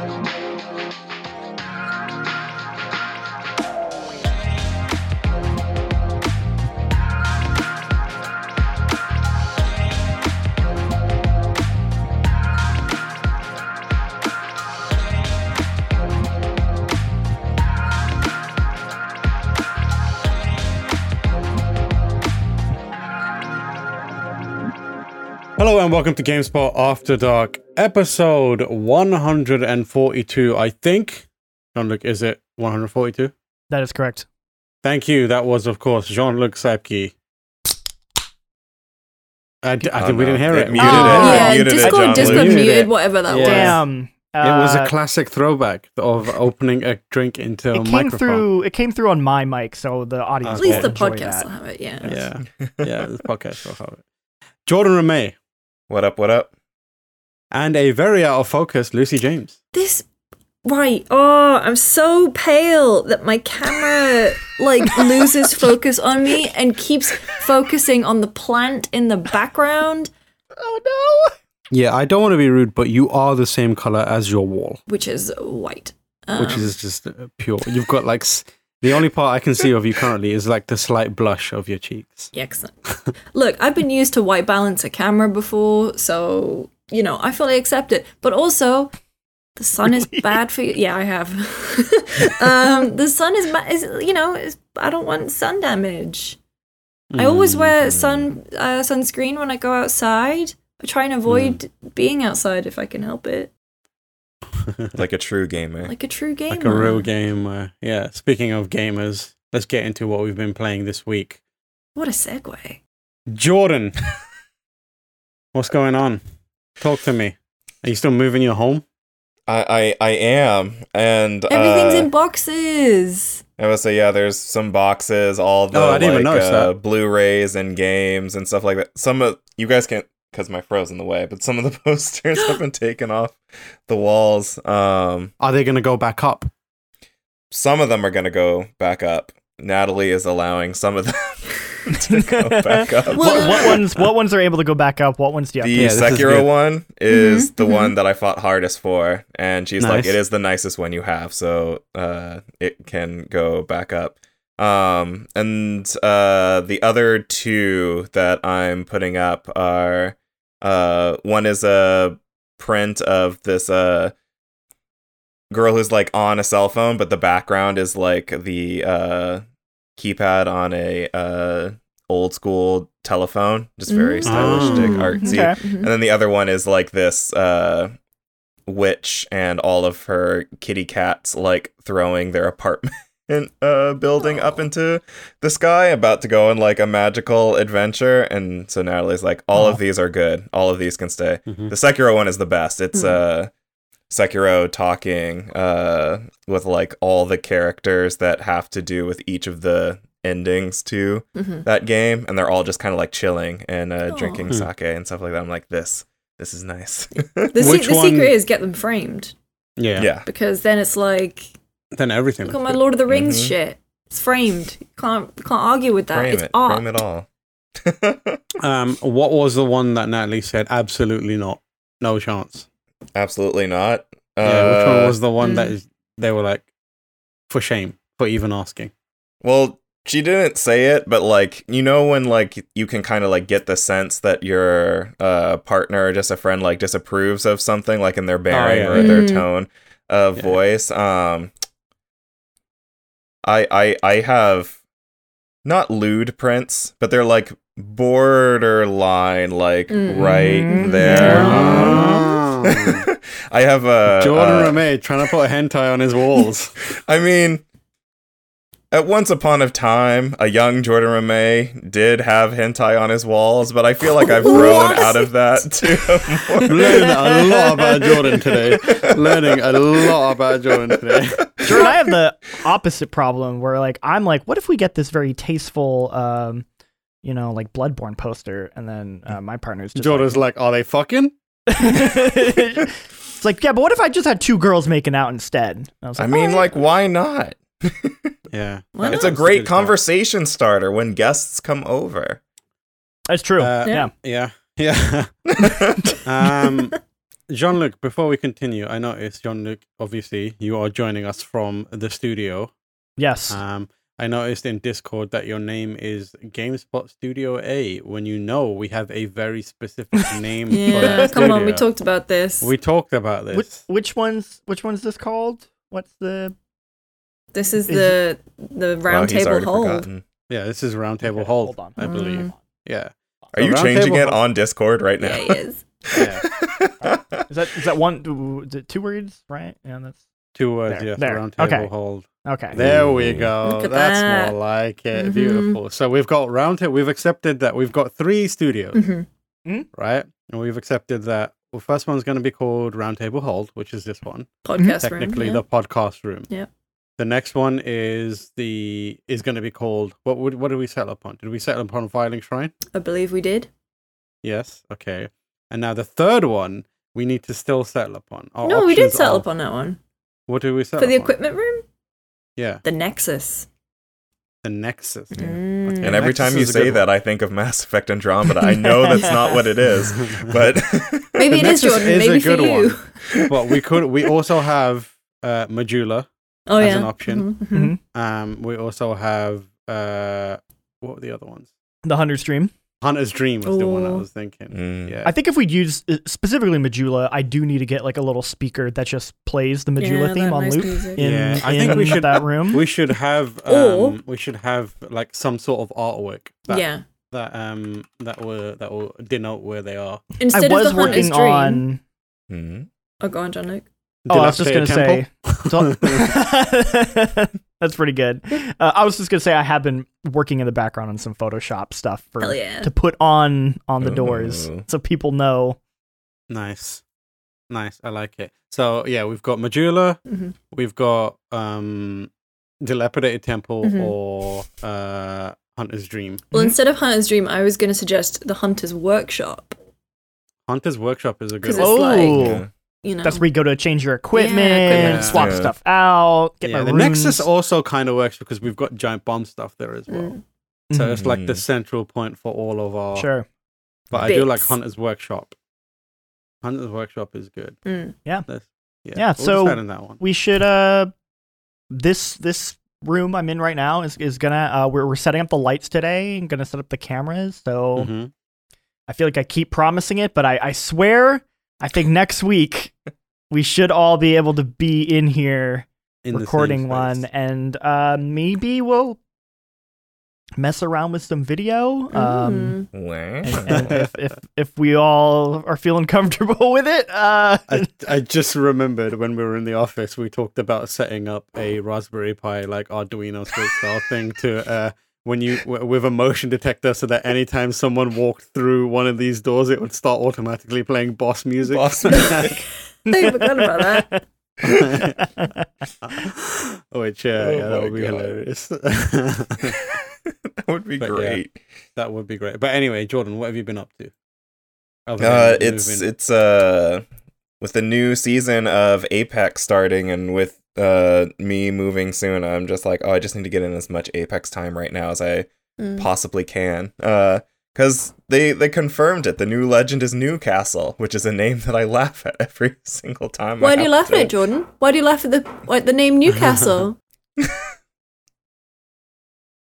Hello and welcome to GameSpot After Dark, episode 142, I think. Jean Luc, is it 142? That is correct. Thank you. That was, of course, Jean Luc Seipke. I, d- I Oh, think we didn't hear It it. muted We it. Yeah, it. muted it, Discord John just Luke. got Muted muted, whatever that Yeah. was. Damn. It was a Uh, classic throwback of opening a drink into a it came microphone. through. It came through on my mic, so the audience. At At least the enjoy podcast that. will have it, yeah. Yeah, yeah, the podcast will have it. Jordan Ramée What up? What up? And a very out of focus Lucy James. This right. Oh, I'm so pale that my camera like loses focus on me and keeps focusing on the plant in the background, Oh no! Yeah, I don't want to be rude, but you are the same color as your wall, which is white. Um, which is just uh, pure. You've got like the only part I can see of you currently is like the slight blush of your cheeks. excellent. Look, I've been used to white balance a camera before, so you know I fully accept it. But also, the sun is bad for you. Yeah, I have. um, the sun is, ba- is you know, is, I don't want sun damage. I always wear sun uh, sunscreen when I go outside. I try and avoid being outside if I can help it, Like a true gamer. like a true gamer. like a real gamer. Yeah. Speaking of gamers, let's get into what we've been playing this week. What a segue! Jordan, what's going on? Talk to me. Are you still moving your home? I, I I am, and Everything's uh, in boxes. I would say yeah. There's some boxes, all the Oh, I didn't even like, notice uh, that. Blu-rays and games and stuff like that. Some of you guys can't because my fro's in the way, but some of the posters have been taken off the walls. Um, Are they going to go back up? some of them are gonna go back up. Natalie is allowing some of them to go back up. What, what ones? What ones are able to go back up? What ones do you have? The to Yeah, this is one is Mhm, the mhm. one that I fought hardest for, and she's like, "It is the nicest one you have, so uh, it can go back up." Um, and uh, the other two that I'm putting up are uh, one is a print of this uh girl who's like on a cell phone, but the background is like the uh keypad on a uh old school telephone, just very Mm. stylistic, Oh. artsy. Okay. Mhm. And then the other one is like this uh witch and all of her kitty cats like throwing their apartment uh building up into the sky about to go on like a magical adventure and so Natalie's like all Aw. of these are good. All of these can stay. Mhm. The Sekiro one is the best. It's Mhm. uh Sekiro talking uh with like all the characters that have to do with each of the endings to Mhm. that game and they're all just kind of like chilling and uh, drinking Aw. sake and stuff like that. I'm like this this is nice. The, se- the one- secret is get them framed Yeah. yeah. because then it's like Then everything. look at my good. Lord of the Rings Mhm. shit. It's framed. You can't you can't argue with that. Frame it's it. art. Frame it all. Um, what was the one that Natalie said? Absolutely not. No chance. Absolutely not. yeah, which one Uh, was the one that mm. they were like, for shame, for even asking? Well, she didn't say it, but like you know when like you can kind of like get the sense that your uh partner or just a friend like disapproves of something like in their bearing yeah. or their Mm. tone of Yeah. voice. Um I I I have not lewd prints, but they're like borderline like Mm. right Mhm. there. I have a Jordan uh, Ramée trying to put a hentai on his walls. I mean, at once upon a time, a young Jordan Ramée did have hentai on his walls, but I feel like I've grown out of that too. Learning a lot about Jordan today. Learning a lot about Jordan today. Jordan, I have the opposite problem where like I'm like, what if we get this very tasteful, um, you know, like Bloodborne poster, and then uh, my partner's just Jordan's like, like, are they fucking? It's like, yeah, but what if I just had two girls making out instead? I was I mean, "Alright." like, why not? Yeah. Why It's not? a great good stuff. conversation starter when guests come over. that's true. Uh, yeah. Yeah. Yeah. um, Jean Luc, before we continue, I noticed Jean Luc, obviously, you are joining us from the studio. Yes. Um, I noticed in Discord that your name is GameSpot Studio A. When you know we have a very specific name. for Yeah, that come on, we talked about this. We talked about this. which one's which one's this called? What's the this is Is the the Wow, round he's table already hold. forgotten. Yeah, this is Roundtable Okay, Hold, hold on. I believe. Mm. Yeah. Are you changing it ho- on Discord right now? he is. Yeah. is that is that one is it two words right? Yeah, that's Two words, There, yes. there. Roundtable Okay. Hold. okay. There we go. Look at That's that. more like it. Mhm. Beautiful. So we've got round Roundtable. We've accepted that we've got three studios, hmm right? And we've accepted that. Well, first one's going to be called Roundtable Hold, which is this one. Podcast technically room. the podcast room. Yeah. The next one is the is going to be called what would what did we settle upon? Did we settle upon Firelink Shrine? I believe we did. Yes. Okay. And now the third one we need to still settle upon. Our no, we did settle are- upon that one What did we settle for the upon? equipment room. Yeah, The Nexus. the Nexus. Mm. And every Nexus time you say good that, I think of Mass Effect Andromeda. I know that's not what it is, but maybe The it is Nexus Jordan. is a maybe for good you. one. but we could. We also have uh, Majula. Oh As yeah, an option. Mhm, mhm. Mhm. Um, we also have uh, what were the other ones? The Hunter's Dream. Hunter's Dream was the one I was thinking. Mm. Yeah. I think if we'd use uh, specifically Majula, I do need to get like a little speaker that just plays the Majula Yeah, theme on nice loop music. in, Yeah, I think we should- that room. we should have Or- um, we should have like some sort of artwork that yeah. that um that will that will denote where they are. I Instead was of the Hunter's working Dream. on. Mhm. Oh, go on, Jean Luc. Oh, I was just gonna Dilapidated say. so- That's pretty good. Uh, I was just gonna say I have been working in the background on some Photoshop stuff for yeah. to put on on the doors so people know. nice, nice. I like it. So yeah, we've got Majula, Mhm. we've got um, Dilapidated Temple Mhm. or uh, Hunter's Dream. Well, Mhm. instead of Hunter's Dream, I was going to suggest the Hunter's Workshop. Hunter's Workshop is a good. one. it's like- Oh, Yeah. You know, that's where you go to change your equipment, equipment. swap Yeah. stuff out, get yeah, my the runes. Nexus also kind of works because we've got giant bomb stuff there as well. Mm. So it's like the Mhm. central point for all of our. Sure. But I do like Hunter's Workshop. Hunter's Workshop is good. Mm. Yeah. Yeah, we'll so- decide on that one. we should uh this this room I'm in right now is is gonna uh we're we're setting up the lights today and gonna set up the cameras. So Mhm. I feel like I keep promising it, but I, I swear I think next week we should all be able to be in here In recording one and uh maybe we'll mess around with some video. Um Mm. Wow. and if, if if we all are feeling comfortable with it, uh I, I just remembered when we were in the office, we talked about setting up a Raspberry Pi like Arduino style thing to uh, when you w- with a motion detector, so that anytime someone walked through one of these doors, it would start automatically playing boss music. Boss music. I forgot about that. Which yeah, Oh yeah, that would be God. hilarious. that would be But yeah. great. that would be great. But anyway, Jordan, what have you been up to? Uh, it's moving- it's uh with the new season of Apex starting and with uh me moving soon, I'm just like, oh, I just need to get in as much Apex time right now as I Mm. possibly can. Uh because they they confirmed it. The new legend is Newcastle, which is a name that I laugh at every single time. I Why do you laugh to- at it, Jordan? Why do you laugh at the like the name Newcastle?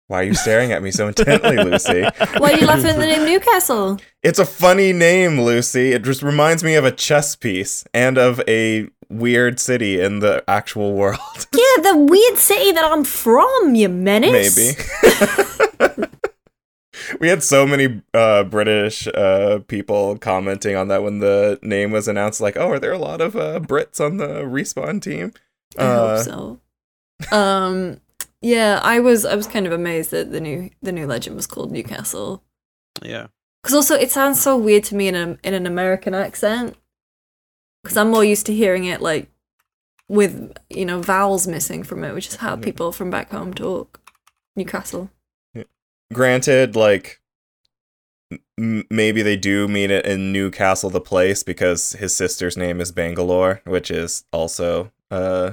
Why are you staring at me so intently, Lucy? Why are you laughing at the name Newcastle? It's a funny name, Lucy. It just reminds me of a chess piece and of a weird city in the actual world. Yeah, the weird city that I'm from, you menace. Maybe. we had so many uh, British uh, people commenting on that when the name was announced. Like, oh, are there a lot of uh, Brits on the respawn team? I Uh, hope so. Um, yeah, I was I was kind of amazed that the new the new legend was called Newcastle. yeah. Because also it sounds so weird to me in a in an American accent. Because I'm more used to hearing it like with you know vowels missing from it, which is how Yeah. people from back home talk. Newcastle. Granted, like m- maybe they do mean it in Newcastle, the place, because his sister's name is Bangalore, which is also uh,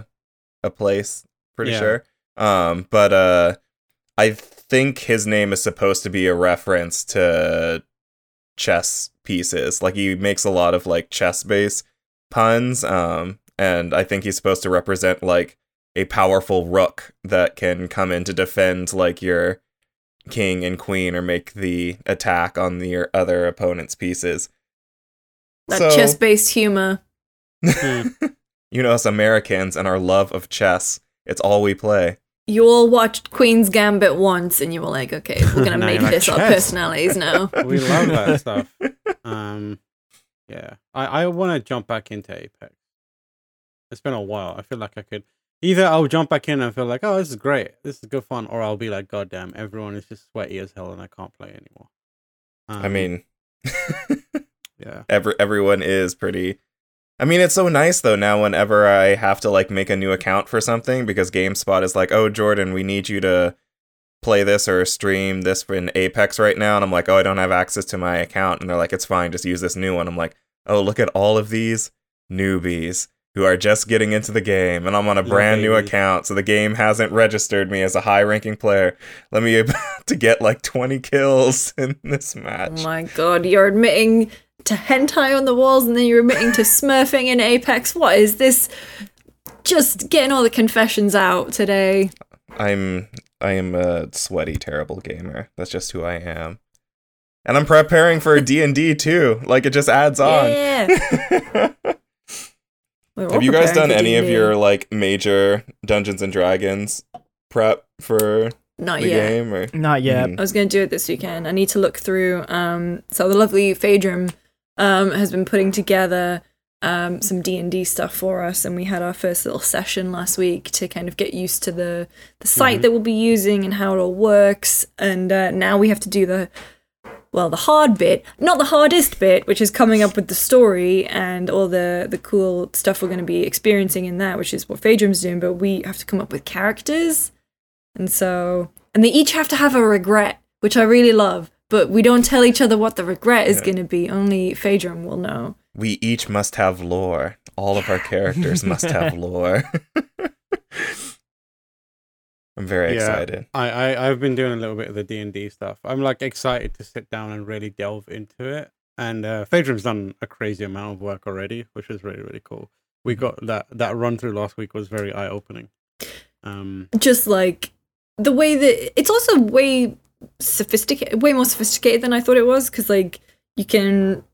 a place. Pretty Yeah. sure. Um, but uh, I think his name is supposed to be a reference to chess pieces. Like he makes a lot of like chess based puns. Um, and I think he's supposed to represent like a powerful rook that can come in to defend like your king and queen or make the attack on the, your other opponent's pieces. That So- chess based humor. You know us Americans and our love of chess. It's all we play. You all watched Queen's Gambit once and you were like, okay, we're gonna Now make you're like, this our personalities now. we love that stuff. Um, yeah, I I want to jump back into Apex. It's been a while. I feel like I could either I'll jump back in and feel like, oh, this is great, this is good fun, or I'll be like, god damn, everyone is just sweaty as hell and I can't play anymore. I Um, mean, yeah, every everyone is pretty I mean, it's so nice though now whenever I have to like make a new account for something because GameSpot is like, "Oh, Jordan, we need you to play this or stream this in Apex right now." And I'm like, "Oh, I don't have access to my account." And they're like, "It's fine, just use this new one." I'm like, "Oh, look at all of these newbies who are just getting into the game and I'm on a Yeah, brand new account, so the game hasn't registered me as a high-ranking player. Let me to get like 20 kills in this oh match." Oh my god, you're admitting to hentai on the walls and then you're admitting to smurfing in Apex. What is this? Just getting all the confessions out today. I'm I am a sweaty, terrible gamer. That's just who I am. And I'm preparing for D and D too. Like it just adds on. Yeah. We're Have you guys done any of D&D. your like major Dungeons and Dragons prep for Not the yet. game? Or Not yet. Mhm. I was going to do it this weekend. I need to look through. Um, so the lovely Phaedrum um, has been putting together um, some D and D stuff for us, and we had our first little session last week to kind of get used to the the site Mhm. that we'll be using and how it all works. And uh, now we have to do the well, the hard bit, not the hardest bit, which is coming up with the story and all the the cool stuff we're going to be experiencing in that, which is what Phaedrum's doing. But we have to come up with characters, and so and they each have to have a regret, which I really love. But we don't tell each other what the regret is Yeah. going to be. Only Phaedrum will know. We each must have lore. All of our characters must have lore. I'm very Yeah. excited. I, I I've been doing a little bit of the D and D stuff. I'm like excited to sit down and really delve into it. And uh, Phaedrum's done a crazy amount of work already, which is really really cool. We got that that run through last week was very eye opening. Um, just like the way that it's also way sophisticated way more sophisticated than i thought it was because like you can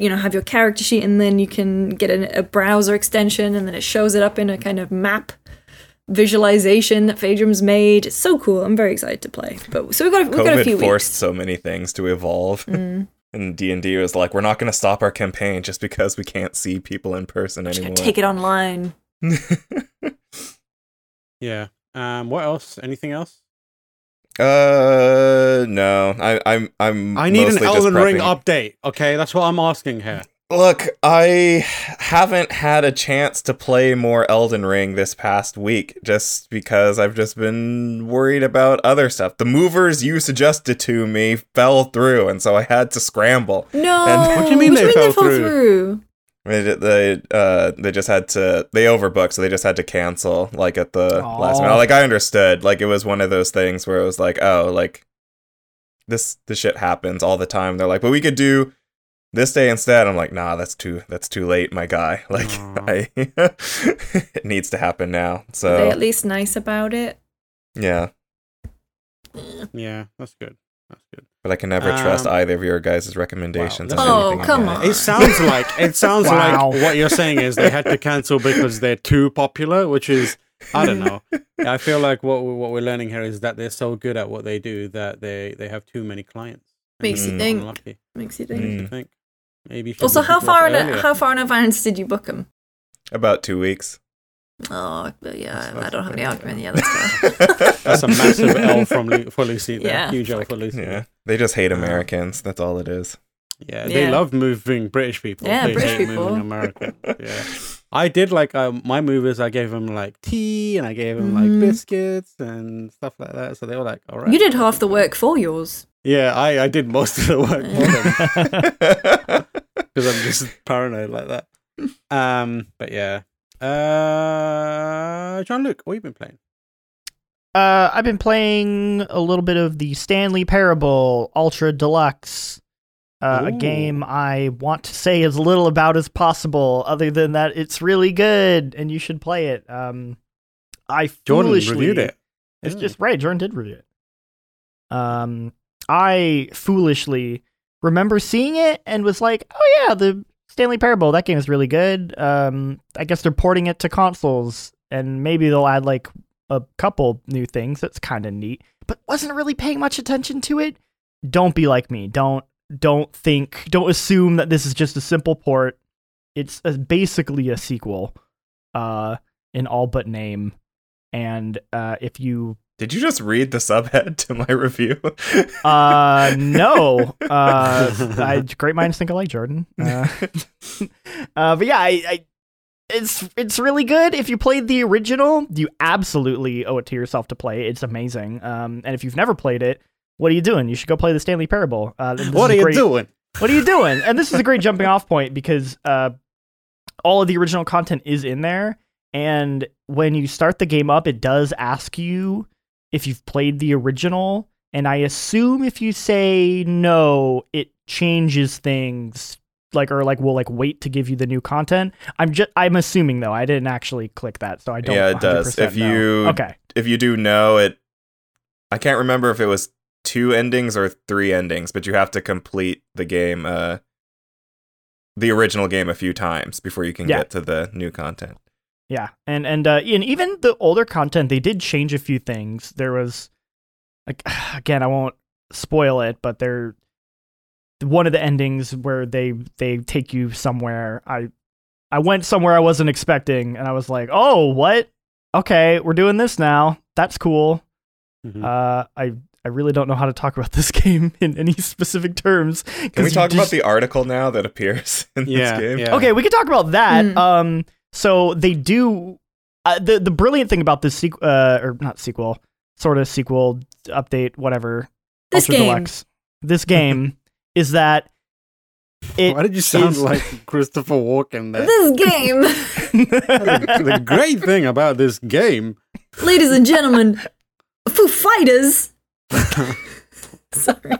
you know have your character sheet and then you can get a, a browser extension and then it shows it up in a kind of map visualization that Phaedrum's made it's so cool i'm very excited to play but so we've got a, we've got a few COVID forced weeks so many things to evolve. Mm. And D and D was like, we're not going to stop our campaign just because we can't see people in person Just gotta anymore. take it online yeah. Um, what else? Anything else? Uh, no, I, I'm, I'm. I need an Elden Ring update. Okay, that's what I'm asking here. Look, I haven't had a chance to play more Elden Ring this past week just because I've just been worried about other stuff. The movers you suggested to me fell through, and so I had to scramble. no And- What do you mean they fell through? through? They, they, uh, they just had to, they overbooked, so they just had to cancel, like, at the last minute. Like, I understood. Like, it was one of those things where it was like, oh, like, this, this shit happens all the time. They're like, but we could do this day instead. I'm like, nah, that's too, that's too late, my guy. Like, Aw. I, it needs to happen now. Are they So, at least nice about it yeah. Yeah, that's good. That's good. But I can never trust Um, either of your guys' recommendations. Wow, Oh, come on. It sounds like it sounds Wow. like what you're saying is they had to cancel because they're too popular, which is I don't know. I feel like what we- what we're learning here is that they're so good at what they do that they they have too many clients. Makes you think. Unlucky. makes you think Makes you think. Maybe. you should also how far in earlier. how far in advance did you book them About two weeks. Oh, but yeah, That's- I don't have any pretty argument. Yeah, that's fair. That's a massive L from Lu- for Lucy. There. Yeah. Huge L for Lucy. yeah. They just hate Americans. That's all it is. Yeah, they Yeah. love moving British people. Yeah, they British hate people. moving Americans. Yeah, I did like um, my movers. I gave them like tea and I gave them like biscuits and stuff like that. So they were like, "All right." You did half the work for yours. Yeah, I, I did most of the work for them because I'm just paranoid like that. Um, but yeah. Uh, Jean Luc, what have you been playing? Uh, I've been playing a little bit of the Stanley Parable Ultra Deluxe. Uh, a game I want to say as little about as possible, other than that it's really good and you should play it. Um, I Jordan foolishly, reviewed it. It's Yeah. just right. Jordan did review it. Um, I foolishly remember seeing it and was like, "Oh yeah, the Stanley Parable. That game is really good." Um, I guess they're porting it to consoles, and maybe they'll add like a couple new things. That's kind of neat, but wasn't really paying much attention to it. Don't be like me. Don't don't think. Don't assume that this is just a simple port. It's a, basically a sequel, uh, in all but name. And uh, if you Did you just read the subhead to my review? uh no. Uh I great minds think alike, Jordan. Uh, uh but yeah, I, I it's it's really good. If you played the original, you absolutely owe it to yourself to play. It's amazing. Um and if you've never played it, what are you doing? You should go play the Stanley Parable. Uh, What are you great- doing? what are you doing? And this is a great jumping off point because uh, all of the original content is in there. And when you start the game up, it does ask you if you've played the original. And I assume if you say no, it changes things. Like or like will like wait to give you the new content. I'm just I'm assuming though. I didn't actually click that, so I don't. Yeah, it does. 100% If know. you- okay, if you do know it, I can't remember if it was two endings or three endings, but you have to complete the game, uh, the original game a few times before you can Yeah. get to the new content. Yeah, and and uh, and even the older content, they did change a few things. There was, like, again, I won't spoil it, but there, one of the endings where they they take you somewhere. I I went somewhere I wasn't expecting, and I was like, oh, what? Okay, we're doing this now. That's cool. Mhm. Uh, I I really don't know how to talk about this game in any specific terms. Can we you talk about the article now that appears in yeah, this game? yeah. Okay, we can talk about that. Mm. Um, so they do. Uh, the the brilliant thing about this sequel, uh, or not sequel, sort of sequel update, whatever. This Ultra game. Deluxe, this game is that it. Why did you sound is- like Christopher Walken there? This game, the, the great thing about this game, ladies and gentlemen, Foo Fighters. Sorry.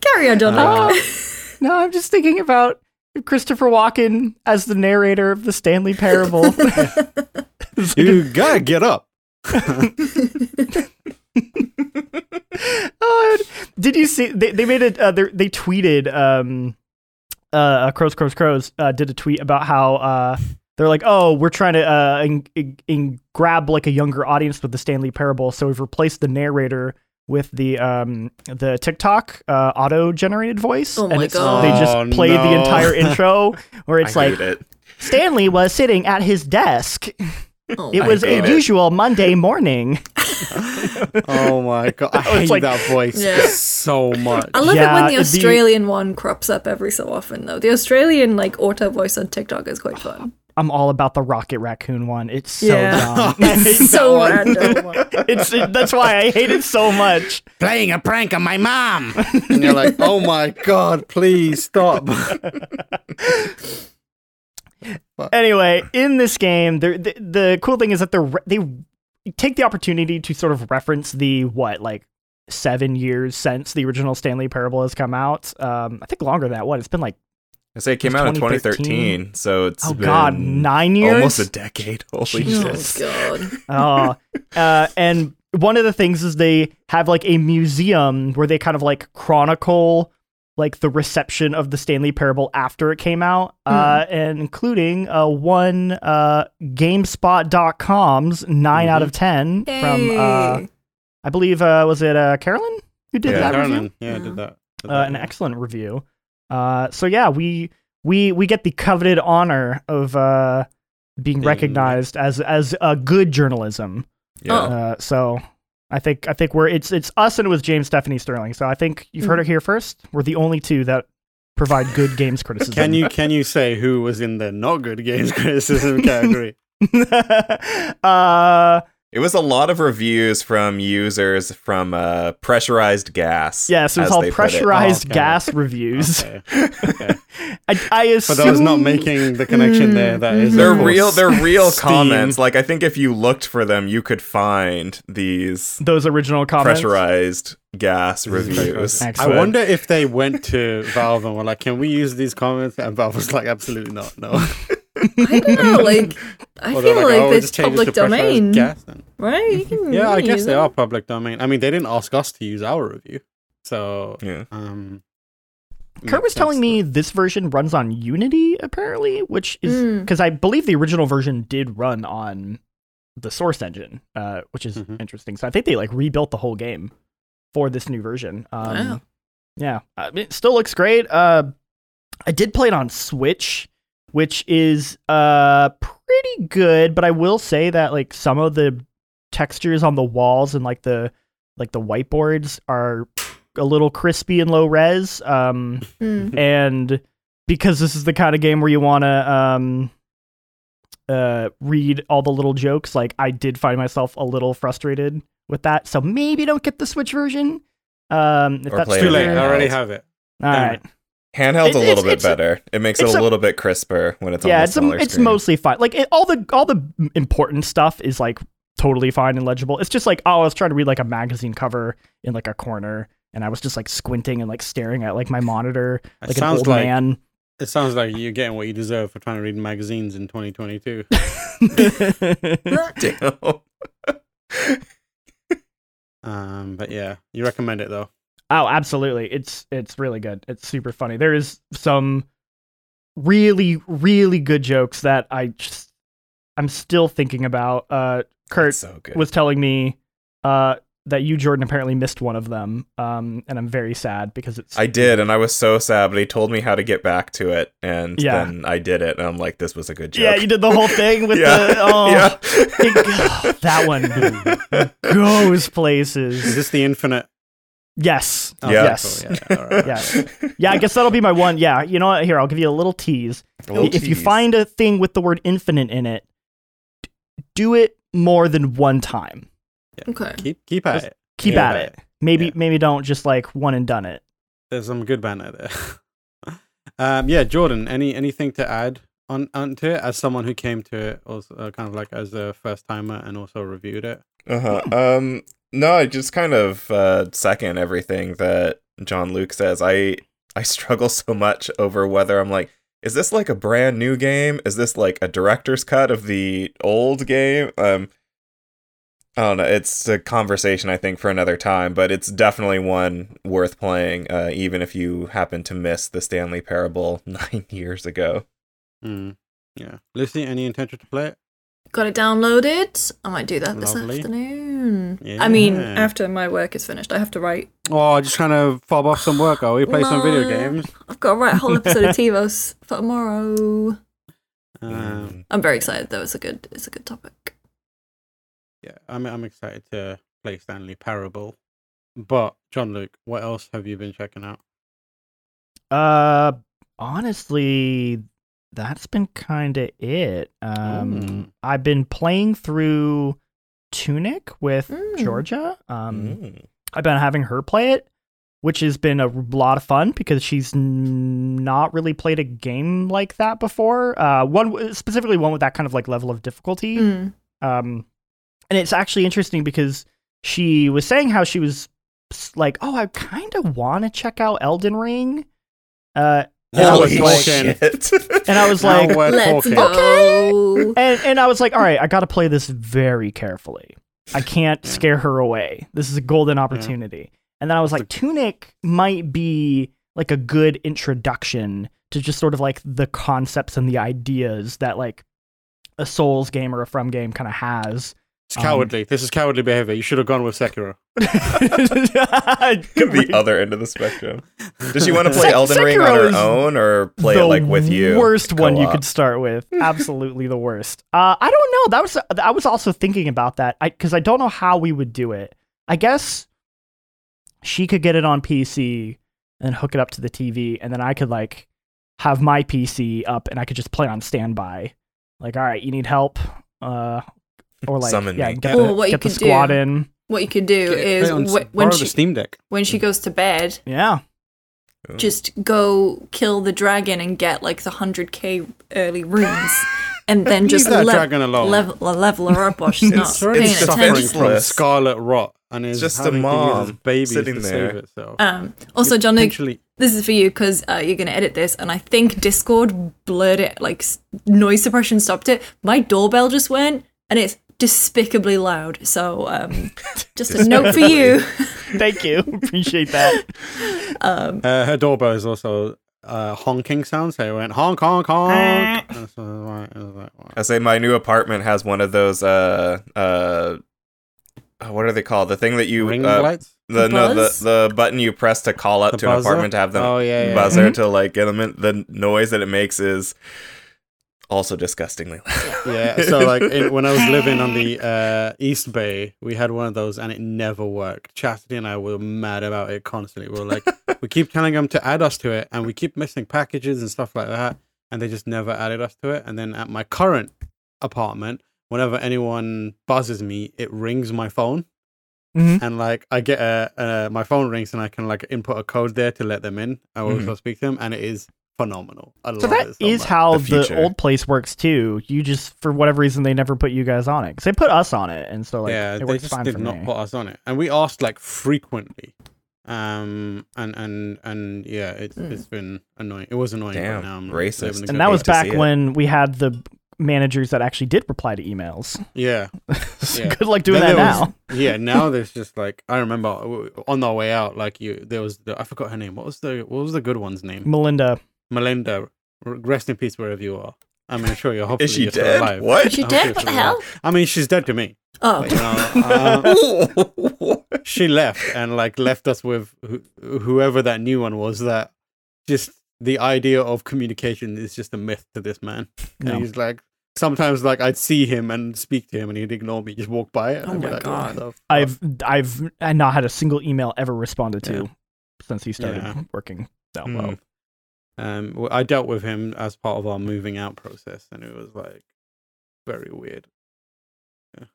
Carry on, John. Uh, Luke. no, I'm just thinking about Christopher Walken as the narrator of the Stanley Parable. It's like a- you gotta get up. oh, did you see? They, they made it. Uh, they they tweeted. Um, uh, crows, crows, crows. Uh, did a tweet about how uh, they're like, oh, we're trying to uh, in, in, in grab like a younger audience with the Stanley Parable, so we've replaced the narrator with the um the TikTok uh, auto generated voice, Oh and my it's, God. they Oh, just played the entire intro where it's I like it. Stanley was sitting at his desk. Oh It was a it. usual Monday morning. Oh my god, I hate like- that voice Yeah. so much. I love Yeah, it when the the- Australian one crops up every so often, though. The Australian like auto voice on TikTok is quite fun. I'm all about the Rocket Raccoon one. It's so Yeah. dumb. I hate It's that so random. It's it, that's why I hate it so much. Playing a prank on my mom, and you're like, oh my god, please stop. Anyway, in this game, the the, the cool thing is that they they take the opportunity to sort of reference the what like seven years since the original Stanley Parable has come out. Um, I think longer than that. What it's been like I say it came It's out in 2013. 2013, so it's oh been god nine years. almost a decade. Holy Jesus. shit! Oh god. Oh, uh, and one of the things is they have like a museum where they kind of like chronicle like the reception of the Stanley Parable after it came out, uh, and including uh, one uh, GameSpot.com's 9 out of ten from uh, I believe uh, was it uh, Carolyn who did Yeah. that review? Carolyn, yeah, I Yeah. did that. did Uh, that, an yeah. excellent review. Uh, so yeah, we we we get the coveted honor of uh, being Being- recognized as as uh, good journalism. Yeah. Oh. Uh, so I think I think we're it's it's us and it was James Stephanie Sterling. So I think you've heard it here first. We're the only two that provide good games criticism. Can you can you say who was in the not good games criticism category? uh, It was a lot of reviews from users from uh, pressurized gas. Yes, it was as all they it. pressurized Oh, okay. gas reviews. Okay. okay. I, I For assume those not making the connection there, that is. They're real. They're real Steam. comments. Like I think if you looked for them, you could find these those original comments. pressurized gas This reviews. I wonder if they went to Valve and were like, "Can we use these comments?" And Valve was like, "Absolutely not. No." I don't know. Like, I Or feel like, "Oh, this just public domain, gas then." right? You can Yeah, I guess they it. are public domain. I mean, they didn't ask us to use our review, so Yeah. um. Kurt was telling me this version runs on Unity, apparently, which is Mm. because I believe the original version did run on the Source engine, uh, which is Mhm. interesting. So I think they like rebuilt the whole game for this new version. Um, Wow. Yeah, I mean, it still looks great. Uh, I did play it on Switch, which is uh pretty good, but I will say that like some of the textures on the walls and like the like the whiteboards are a little crispy and low res. Um, Mm. and because this is the kind of game where you want to um uh read all the little jokes like i did find myself a little frustrated with that so maybe don't get the switch version um if Or that's Too late. I already have it. all Damn right Handheld's It- a little it's- bit it's better. it makes it it's a a- little bit crisper when it's on yeah the it's a, it's screen. mostly fine like it, all the all the important stuff is like totally fine and legible it's just like oh i was trying to read like a magazine cover in like a corner and i was just like squinting and like staring at like my monitor It like an sounds old like man it sounds like you're getting what you deserve for trying to read magazines in 2022. Damn. Um, but yeah, you recommend it though. Oh, absolutely. It's it's really good. It's super funny. There is some really really good jokes that I just I'm still thinking about. Uh Kurt so was telling me uh that you Jordan apparently missed one of them. Um and I'm very sad because it's I did, and I was so sad, but he told me how to get back to it, and Yeah. then I did it, and I'm like, this was a good joke. Yeah, you did the whole thing with yeah. the oh yeah. it- that one goes places. Is this the infinite? Yes. Oh, Yeah. Yes. cool. Yeah, yeah, all right. Yeah. Yeah, I guess that'll be my one. Yeah, you know what? Here, I'll give you a little tease. A little if you find a thing with the word infinite in it, do it more than one time. Okay. Keep keep at Just- it. Keep Yeah. at it. Maybe Yeah. maybe don't just like one and done it. There's some good banner there. um, yeah, Jordan. Any anything to add on onto it as someone who came to it also uh, kind of like as a first timer and also reviewed it? Uh-huh. Um no, I just kind of uh second everything that Jean Luc says. I I struggle so much over whether I'm like is this like a brand new game? Is this like a director's cut of the old game? Um I don't know. It's a conversation I think for another time, but it's definitely one worth playing, uh, even if you happen to miss the Stanley Parable nine years ago. Mm. Yeah, Lucy. Any intention to play it? Got it downloaded. I might do that this Lovely. afternoon. I mean, after my work is finished, I have to write. Oh, just trying to fob off some work. Are we play some video games? I've got to write a whole episode of TiVos for tomorrow. Um. I'm very excited though. It's a good. It's a good topic. yeah, I'm I'm excited to play Stanley Parable. But Jean Luc, what else have you been checking out? Uh honestly, that's been kind of it. Um Mm. I've been playing through Tunic with Mm. Georgia. Um Mm. I've been having her play it, which has been a lot of fun because she's n- not really played a game like that before. Uh, one specifically one with that kind of like level of difficulty. Mm. Um, and it's actually interesting because she was saying how she was like, "Oh, I kind of want to check out Elden Ring." Uh, and I was Holy like, shit! and I was like, we're Let's talking. go. and and I was like, all right, I got to play this very carefully. I can't Yeah. scare her away. This is a golden opportunity. And then I was like, Tunic might be like a good introduction to just sort of like the concepts and the ideas that like a Souls game or a From game kind of has. It's Um, cowardly. this is cowardly behavior. You should have gone with Sekiro. the other end of the spectrum. Does she want to play Sek- Elden Ring on her own or play it like with you? Worst one you could start with. Absolutely the worst. Uh, I don't know. That was I was also thinking about that because I, don't know how we would do it. I guess she could get it on PC and hook it up to the TV, and then I could like have my PC up and I could just play on standby. Like, all right, you need help. Uh, or like Summon yeah, me. get Or the, what you get the could squad do- in. What you could do Get- is play on, wh- borrow when the she Steam Deck. when she goes to bed, Yeah, just go kill the dragon and get like the hundred k early runes, and then just that lev- dragon alone. level level her up while she's not It's- paying it's suffering attention. from defenseless. scarlet rot and is just a having to use mom its babies sitting to there. save itself. Um, also, John Nick, Potentially- this is for you because uh, you're gonna edit this, and I think Discord blurred it, like s- noise suppression stopped it. My doorbell just went, and it's despicably loud. So, um, just a note for you. thank you, appreciate that. Um, Uh, her doorbell is also uh, honking sound, so it went honk, honk, honk. And I was like, wow. I say my new apartment has one of those uh uh uh, what are they called? The thing that you Ring uh, lights? the no the, the button you press to call up The to an apartment to have them Oh, yeah, yeah. buzzer Mhm. to like get them in. The noise that it makes is also disgustingly loud. Yeah, so like in, when I was living on the uh, East Bay, we had one of those and it never worked. Chastity and I were mad about it constantly. We were like, we keep telling them to add us to it and we keep missing packages and stuff like that. And they just never added us to it. And then at my current apartment, whenever anyone buzzes me, it rings my phone. Mhm. And like I get a, uh, my phone rings and I can like input a code there to let them in. I also speak to them and it is phenomenal. I So love that it is how The the, old place works too. You just for whatever reason they never put you guys on it because they put us on it, and so like yeah, it they works just fine did for not me. put us on it, and we asked like frequently, um, and and and yeah, it's Mm. it's been annoying. It was annoying. Damn, but now I'm racist. and that was back see it. when we had the managers that actually did reply to emails. yeah, So Yeah. Good luck doing Then that there was- now. yeah. Now there's just like I remember on our way out, like you, there was the I forgot her name. What was the what was the good one's name? Melinda, Melinda. Rest in peace wherever you are. I mean, I'm sure you're hopefully Is she you're still dead? alive. What? is she I'm dead? What the hell? alive. I mean, she's dead to me. Oh, But, you know, uh, she left and like left us with wh- whoever that new one was that just the idea of communication is just a myth to this man No. and he's like sometimes like i'd see him and speak to him and he'd ignore me just walk by it and Oh I'd be my like, God. the fuck?" I've I've not had a single email ever responded to Yeah. since he started Yeah. working. So Hmm. well, um w- i dealt with him as part of our moving out process and it was like very weird yeah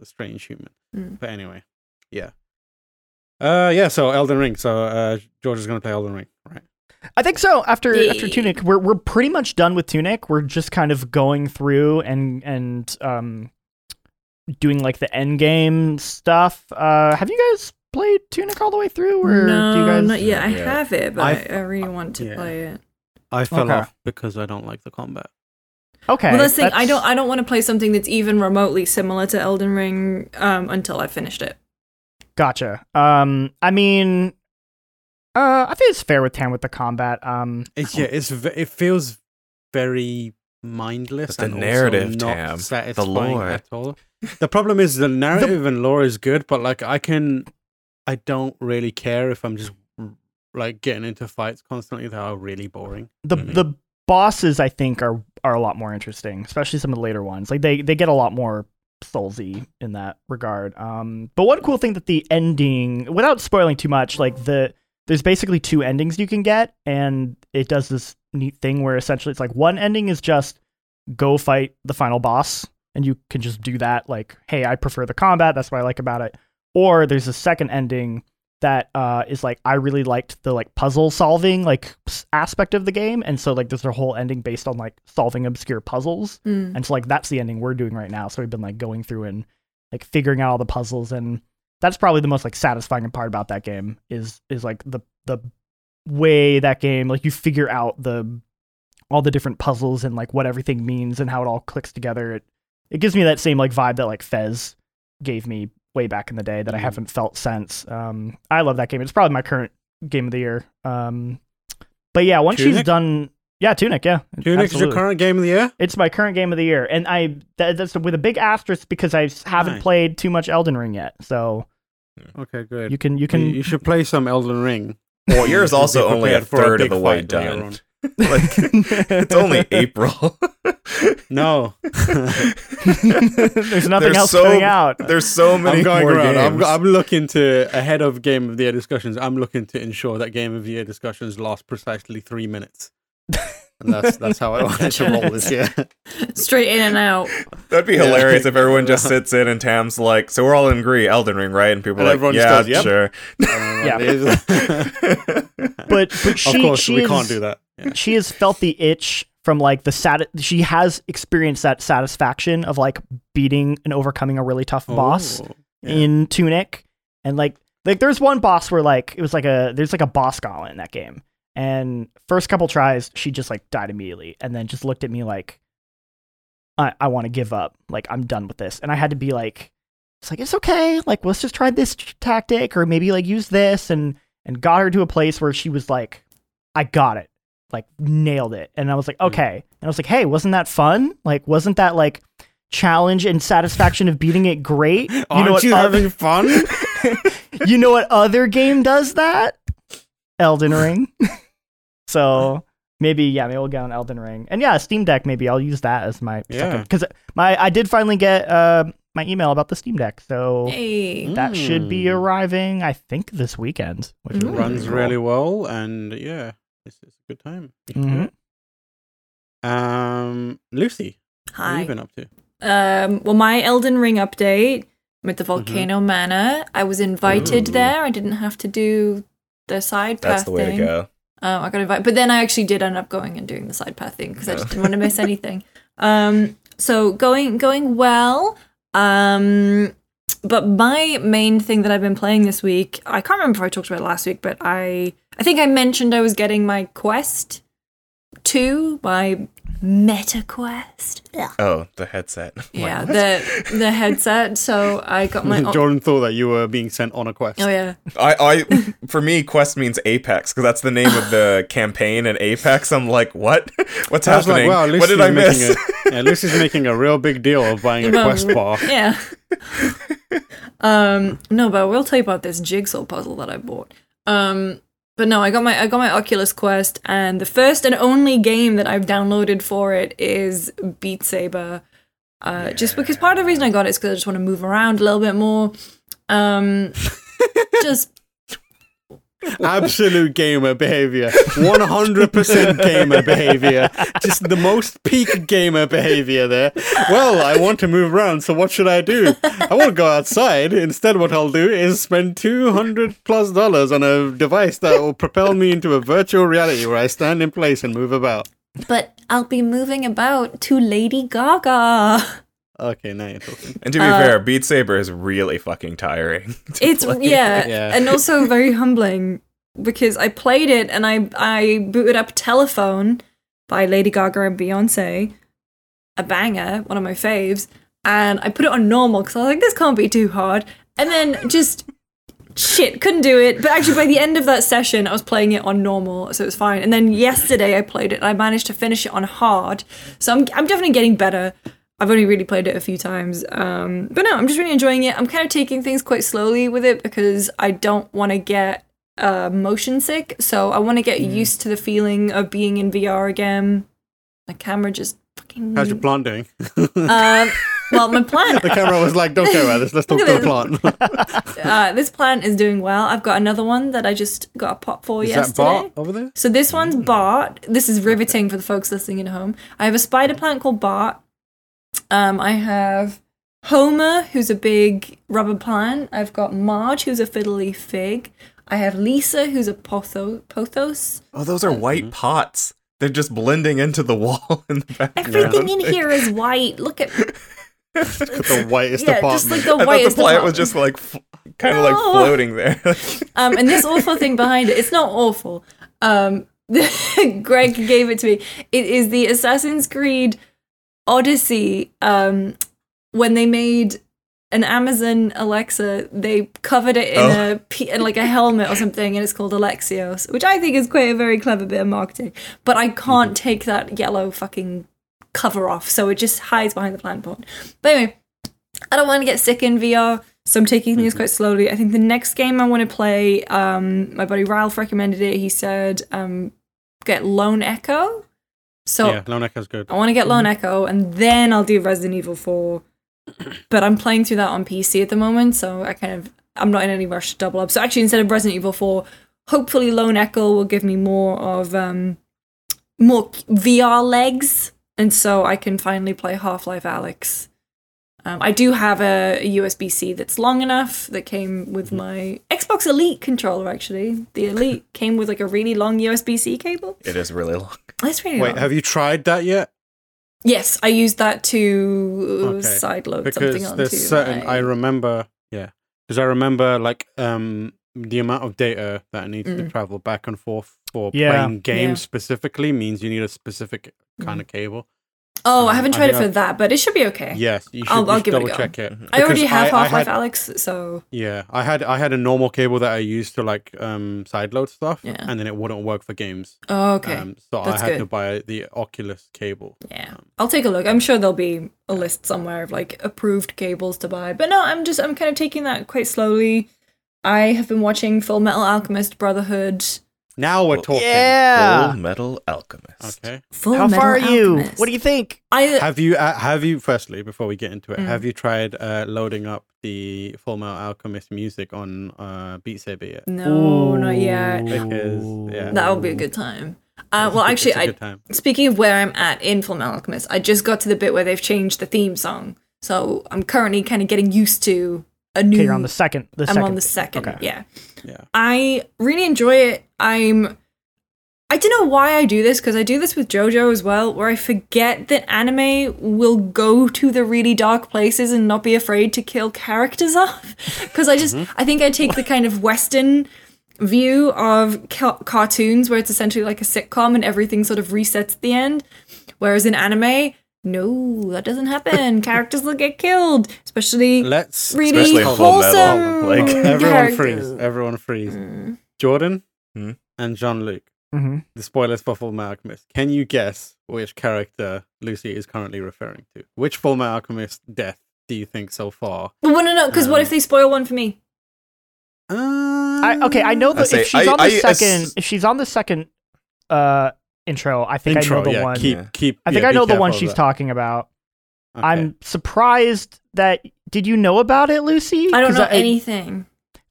a strange human Mm. but anyway yeah uh yeah so elden ring so uh george is gonna play elden ring right I think so. After after Tunic, we're we're pretty much done with Tunic. We're just kind of going through and and um doing like the end game stuff. Uh, have you guys played Tunic all the way through, or no, do you guys? not yet. I Yeah. have it, but I've- I, I really want to yeah. play it. I fell Okay. off because i don't like the combat Okay, well, that's the thing. I don't. I don't want to play something that's even remotely similar to Elden Ring um, until I finished it. Gotcha. Um, I mean, uh, I think it's fair with Tam with the combat. Um, It's yeah, it's ve- it feels very mindless. But the and also narrative, not Tam, the lore. at all. The problem is the narrative and lore is good, but like I can, I don't really care if I'm just like getting into fights constantly that are really boring. the Mhm. the bosses I think are are a lot more interesting, especially some of the later ones. Like they they get a lot more soulsy in that regard. Um, but one cool thing that the ending, without spoiling too much, like the there's basically two endings you can get, and it does this neat thing where essentially it's like one ending is just go fight the final boss, and you can just do that. Like, hey, I prefer the combat. That's what I like about it. Or there's a second ending that uh, is like I really liked the like puzzle solving like aspect of the game, and so like there's a whole ending based on like solving obscure puzzles, Mm. and so like that's the ending we're doing right now. So we've been like going through and like figuring out all the puzzles, and that's probably the most like satisfying part about that game is is like the the way that game like you figure out the all the different puzzles and like what everything means and how it all clicks together. It it gives me that same like vibe that like Fez gave me way back in the day that I Mhm. haven't felt since. Um, I love that game. It's probably my current game of the year. Um, but yeah, once she's Tunic? done, yeah, Tunic, yeah, Tunic is your current game of the year. It's my current game of the year, and I that, that's with a big asterisk because I haven't Nice. played too much Elden Ring yet. So Okay, good. you can you you, can you should play some Elden Ring. Well, yours also only a prepared a third of the way fight later done. On. like it's only April. No, there's nothing There's else so- coming out. There's so many I'm going more around. I'm. I'm looking to ahead of Game of the Year discussions. I'm looking to ensure that Game of the Year discussions last precisely three minutes, and that's that's how I wanted to roll this year. Straight in and out. That'd be Yeah. hilarious if everyone just sits in and Tam's like, so we're all in agree, Elden Ring, right? And people And are like, just yeah, goes, sure. Yeah. But but of she course, she we is- can't do that. Yeah. she has felt the itch from like the sat she has experienced that satisfaction of like beating and overcoming a really tough boss Oh, yeah. in Tunic. And like like there's one boss where like it was like a there's like a boss gauntlet in that game. And first couple tries, she just like died immediately and then just looked at me like I, I want to give up. Like I'm done with this. And I had to be like it's like it's okay. Like let's just try this tactic or maybe like use this and and got her to a place where she was like I got it. Like nailed it. And I was like, Mm. okay. And I was like, hey, wasn't that fun? Like wasn't that like challenge and satisfaction of beating it great? You Aren't know what you other- having fun? you know what other game does that? Elden Ring. so maybe yeah, maybe we'll get on Elden Ring. And yeah, Steam Deck. Maybe I'll use that as my Yeah. because my I did finally get uh, my email about the Steam Deck, so Hey. that should be Mm. arriving. I think this weekend, which is Mm. Runs cool. really well, and yeah, it's, it's a good time. Mhm. Um, Lucy, what have Hi. you been up to? Um, well, my Elden Ring update with the Volcano Manor, I was invited Ooh. there. I didn't have to do the side path That's the way thing. to go. Um, I got invited, but then I actually did end up going and doing the side path thing because I just didn't want to miss anything. Um, so going going well. Um, but my main thing that I've been playing this week, I can't remember if I talked about it last week, but I I think I mentioned I was getting my Quest two, my Meta Quest. Oh, the headset. I'm Yeah, what? the the headset. So I got my. Jordan thought that you were being sent on a quest. oh yeah. I, I, for me, Quest means Apex because that's the name of the campaign in Apex. I'm like, what? What's I was like, happening? wow, what did Lucy's I making miss? A, yeah, Lucy's making a real big deal of buying a Well, quest bar. Yeah. um no, but I will tell you about this jigsaw puzzle that I bought. Um but no, I got my I got my Oculus Quest and the first and only game that I've downloaded for it is Beat Saber. Uh just because part of the reason I got it is because I just want to move around a little bit more. Um just Absolute gamer behavior. 100% gamer behavior. Just the most peak gamer behavior there. Well, I want to move around, so what should I do? I want to go outside. Instead, what I'll do is spend 200 plus dollars on a device that will propel me into a virtual reality where I stand in place and move about. but I'll be moving about to Lady Gaga. Okay, now you're talking. And to be Uh, fair, Beat Saber is really fucking tiring. It's yeah, Yeah. and also very humbling because I played it and I I booted up Telephone by Lady Gaga and Beyonce, a banger, one of my faves, and I put it on normal because I was like, this can't be too hard, and then just shit couldn't do it. But actually, by the end of that session, I was playing it on normal, so it was fine. And then yesterday, I played it and I managed to finish it on hard, so I'm I'm definitely getting better. I've only really played it a few times. Um, but no, I'm just really enjoying it. I'm kind of taking things quite slowly with it because I don't want to get uh, motion sick. So I want to get used to the feeling of being in VR again. My camera just fucking. How's your plant doing? Um, well, my plant. the camera was like, don't care about this, let's talk to the plant. Uh, this plant is doing well. I've got another one that I just got a pot for Is that yesterday. Bart over there? So this one's Bart. This is riveting for the folks listening at home. I have a spider plant called Bart. Um, I have Homer, who's a big rubber plant. I've got Marge, who's a fiddle leaf fig. I have Lisa, who's a potho- pothos. Oh, those are white pots. They're just blending into the wall in the background. Everything in here is white. Look at The whitest yeah, apartment. just like the I thought the plant was just like f- kind of like floating there. Um, and this awful thing behind it, it's not awful. Um, Greg gave it to me. It is the Assassin's Creed Odyssey. Um, when they made an Amazon Alexa, they covered it in Oh. a in like a helmet or something, and it's called Alexios, which I think is quite a very clever bit of marketing. But I can't take that yellow fucking cover off, so it just hides behind the plant pot. But anyway, I don't want to get sick in VR, so I'm taking things quite slowly. I think the next game I want to play, um, my buddy Ralph recommended it. He said, um, get Lone Echo. So yeah, Lone Echo's good. I want to get Lone Echo, and then I'll do Resident Evil 4. But I'm playing through that on PC at the moment, so I kind of I'm not in any rush to double up. So actually, instead of Resident Evil 4, hopefully Lone Echo will give me more of um more VR legs, and so I can finally play Half Life Alyx Um, I do have a, a USB C that's long enough that came with my Xbox Elite controller. Actually, the Elite came with like a really long USB C cable. It is really long. That's really Wait, long. have you tried that yet? yes, I used that to Okay. sideload something Because onto. there's certain my- I remember, yeah, because I remember like um the amount of data that needs to Mm. travel back and forth for Yeah. playing games Yeah. specifically means you need a specific kind of cable. Oh, I Um, haven't I tried it for I- that, but it should be okay. Yes, you should, I'll- you I'll should give it a go. check it. I already have I- I Half Life Alyx, so Yeah, I had I had a normal cable that I used to like um sideload stuff, Yeah. and then it wouldn't work for games. oh, okay. Um, so That's I had to buy the Oculus cable. Yeah, Um, I'll take a look. I'm sure there'll be a list somewhere of like approved cables to buy. But no, I'm just I'm kind of taking that quite slowly. I have been watching Full Metal Alchemist Brotherhood. Now we're talking. Yeah. Full Metal Alchemist. Okay. Full How Metal far are you? Alchemist. What do you think? I Have you uh, have you firstly before we get into it Mm. have you tried uh, loading up the Full Metal Alchemist music on uh, Beat Saber yet? no, not yet. Because, yeah. That would be a good time. Uh, well, actually, it's a I good time. speaking of where I'm at in Full Metal Alchemist, I just got to the bit where they've changed the theme song. So I'm currently kind of getting used to a new. Okay, you're on the second. The I'm second. on the second. Okay. Yeah. Yeah. I really enjoy it. I'm I don't know why I do this because I do this with JoJo as well, where I forget that anime will go to the really dark places and not be afraid to kill characters off. Because I just, mm-hmm. I think I take the kind of Western view of ca- cartoons where it's essentially like a sitcom and everything sort of resets at the end. Whereas in anime, no, that doesn't happen. characters will get killed, especially Let's really Especially in Metal, wholesome. like- everyone characters. freeze. Everyone freeze. Mm. Jordan Hmm? and Jean Luc. hmm The spoilers for Full Metal Alchemist. Can you guess which character Lucy is currently referring to? Which Full Metal Alchemist death do you think so far? Well, no, no, because what Um, if they spoil one for me? Uh, I, okay, I know I that say- if she's I- on the I second, ass- if she's on the second uh intro, I think intro. I know the yeah, one. keep keep. I think yeah, I know the one she's that. talking about. Okay. I'm surprised that did you know about it, Lucy? I don't know anything.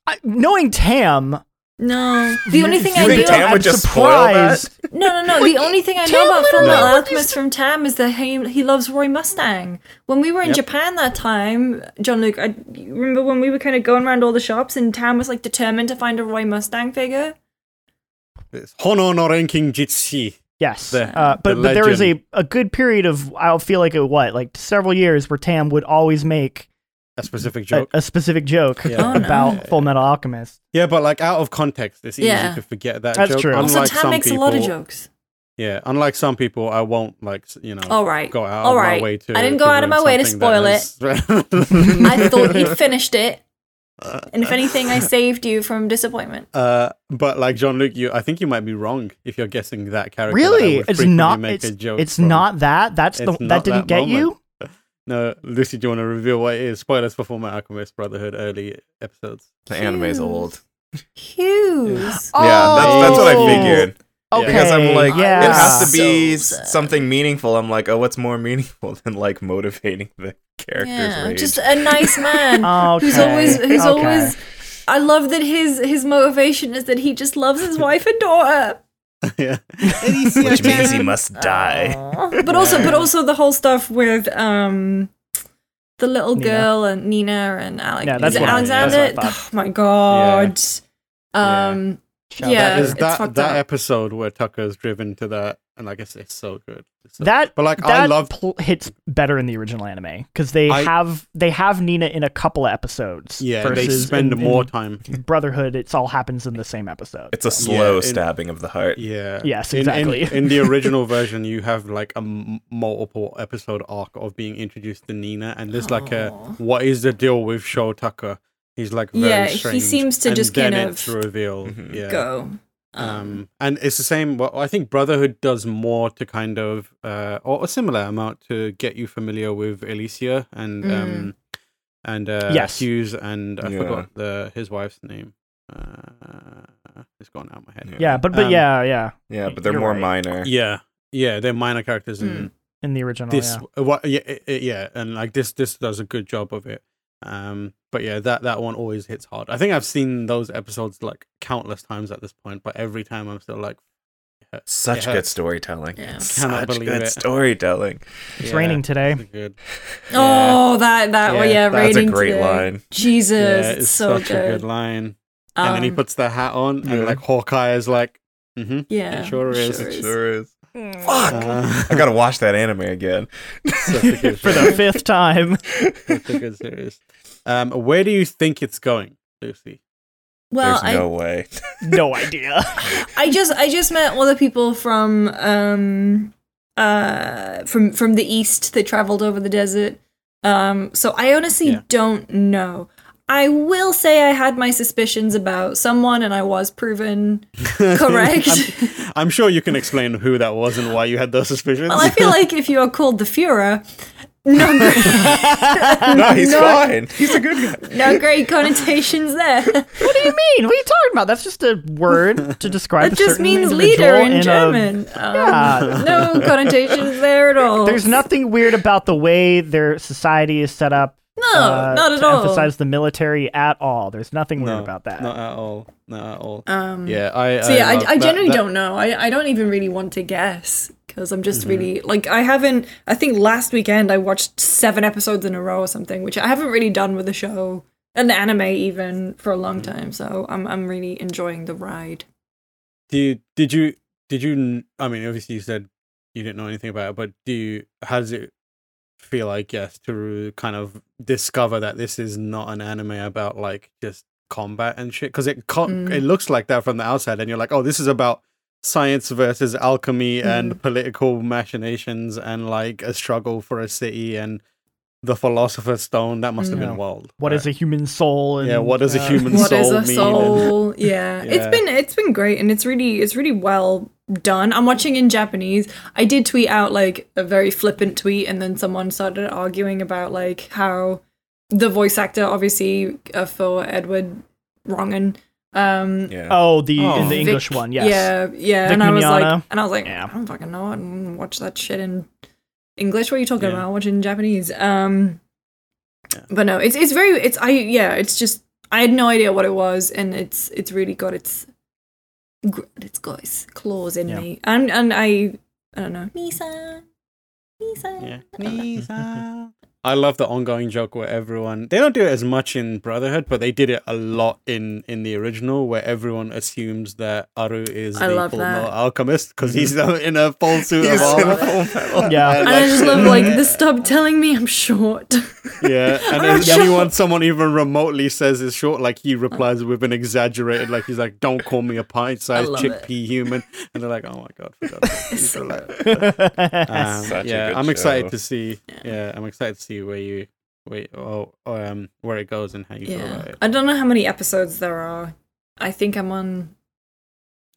I- knowing Tam, No, the only thing You I think knew. Tam I'm would just spoil that? surprised. No, no, no. The only thing I Tam know about Full literally- Metal Alchemist from Tam is that he, he loves Roy Mustang. When we were in Yep. Japan that time, Jean Luc, I remember when we were kind of going around all the shops and Tam was like determined to find a Roy Mustang figure. It's Hono no Renkinjutsushi. Yes, The- uh, but the but there was a, a good period of I'll feel like it what like several years where Tam would always make A specific joke. a specific joke Yeah. Oh, no. about Full Metal Alchemist. yeah, but like out of context, it's easy Yeah. to forget that That's joke. true. Also, Unlike Tam makes people, a lot of jokes. Yeah, unlike some people, I won't like you know All right. go out All of right. my way to. I didn't go out of my way to spoil it. I thought he'd finished it, and if anything, I saved you from disappointment. Uh, but like Jean Luc, you I think you might be wrong if you're guessing that character. Really, would it's not. Make It's, a joke it's not that. That's the It's that didn't that get you. No, Lucy, do you want to reveal what it is? Spoilers for Fullmetal Alchemist Brotherhood early episodes. The anime's old. Hughes. Yeah, that's, that's what I Oh. figured. Okay, Because I'm like, yeah. it has to be So something meaningful. I'm like, oh, what's more meaningful than like motivating the character's Yeah, rage? just a nice man. Okay. who's always who's okay. always I love that his his motivation is that he just loves his wife and daughter. yeah, Which means he must die. Aw. But also but also the whole stuff with um the little Nina. girl and Nina and Alex. Yeah, that's is it what I- Alexander? that's what I oh my god. Um Shout Yeah, out. that is it's that that up. episode where Tucker's driven to that, and like I guess it's so good. It's so- That but like that I love pl- hits better in the original anime because they I- have they have Nina in a couple of episodes. yeah, they versus spend in- more in time. Brotherhood. It's all happens in the same episode. It's a slow Yeah, in- stabbing of the heart. Yeah. Yes, In- in- exactly. In, the original version, you have like a m- multiple episode arc of being introduced to Nina, and there's like a what is the deal with Show Tucker? He's like very Yeah, he seems to and just then kind it's of revealed. Mhm. Yeah. go. Um, and it's the same. Well, I think Brotherhood does more to kind of, uh, or a similar amount to get you familiar with Alicia and Mm. um, and uh, Yes. Hughes and I Yeah. forgot the his wife's name. Uh, it's gone out of my head. yeah, but but Um, yeah, yeah. Yeah, but they're You're more right. minor. Yeah, yeah, they're minor characters in In the original, this. yeah. What? Yeah, it- it- yeah, and like this, this does a good job of it. Um, but yeah, that that one always hits hard. I think I've seen those episodes like countless times at this point, but every time I'm still like, Such good storytelling. Yeah. Such believe good it. storytelling. It's Yeah, raining today. it's good. Oh, that that well, Yeah, yeah, That's a raining great today. line. Jesus, Yeah, it's, it's so such a good. good line. and then he Um, puts the hat on, yeah. and like Hawkeye is like, mm-hmm. yeah, it sure is. It sure is. Fuck. Uh, I gotta watch that anime again. such a good For the fifth time. Such a good series. Um, where do you think it's going, Lucy? Well, There's I no way. No idea. I just I just met all the people from um uh from from the east. They traveled over the desert. Um so I honestly Yeah. don't know. I will say I had my suspicions about someone and I was proven correct. I'm, I'm sure you can explain who that was and why you had those suspicions. well, I feel like if you are called the Führer, no no, he's no, fine. He's a good guy. no great connotations there. What do you mean? What are you talking about? That's just a word to describe. It just certain means leader in, a- German. Um, Yeah. No connotations there at all. there's nothing weird about the way their society is set up. No, uh, not at all. to all. Emphasize the military at all. There's nothing weird no, about that. Not at all. Not at all. Um, yeah, I. So yeah, I, love I generally that- don't know. I, I don't even really want to guess because I'm just Mm-hmm. really like I haven't. I think last weekend I watched seven episodes in a row or something, which I haven't really done with the show and the anime even for a long Mm-hmm. time. So I'm I'm really enjoying the ride. Do you, did you did you? I mean, obviously you said you didn't know anything about it, but do you? How does it feel? I guess to kind of discover that this is not an anime about like just combat and shit because it Mm. it looks like that from the outside, and you're like, oh, this is about science versus alchemy and Mm. political machinations and like a struggle for a city and the philosopher's stone. That must have Yeah. been wild. What is a human soul? And, Yeah, what is a uh, human What is soul a mean? soul? Yeah. Yeah. it's been it's been great and it's really it's really well done. I'm watching in Japanese. I did tweet out like a very flippant tweet, and then someone started arguing about like how the voice actor, obviously uh, for Edward Wrongen, um, Yeah. Oh, the Oh. in the Vic- English one. Yes. yeah, yeah, Vic and I was like, and I was like, Yeah. I don't fucking know. I don't watch that shit in English. What are you talking Yeah. about? Watching Japanese. Um, Yeah. but no, it's it's very it's I yeah, it's just I had no idea what it was, and it's it's really got its gr- it's got its claws in Yeah. me, and and I I don't know, Misa, Misa. Yeah. I don't know. I love the ongoing joke where everyone they don't do it as much in Brotherhood, but they did it a lot in in the original where everyone assumes that Aru is I the full metal alchemist because he's in a full suit of armor. Yeah. And I just love like the stop telling me I'm short. Yeah, and I'm if short. anyone someone even remotely says it's short, like he replies with an exaggerated, like he's like, "Don't call me a pint-sized love it. chickpea human," and they're like, "Oh my god!" For God's sake." So Like. Um, yeah, I'm excited show. to see. Yeah. Yeah. I'm excited to see where you, where oh, um, where it goes and how you feel about yeah, it. I don't know how many episodes there are. I think I'm on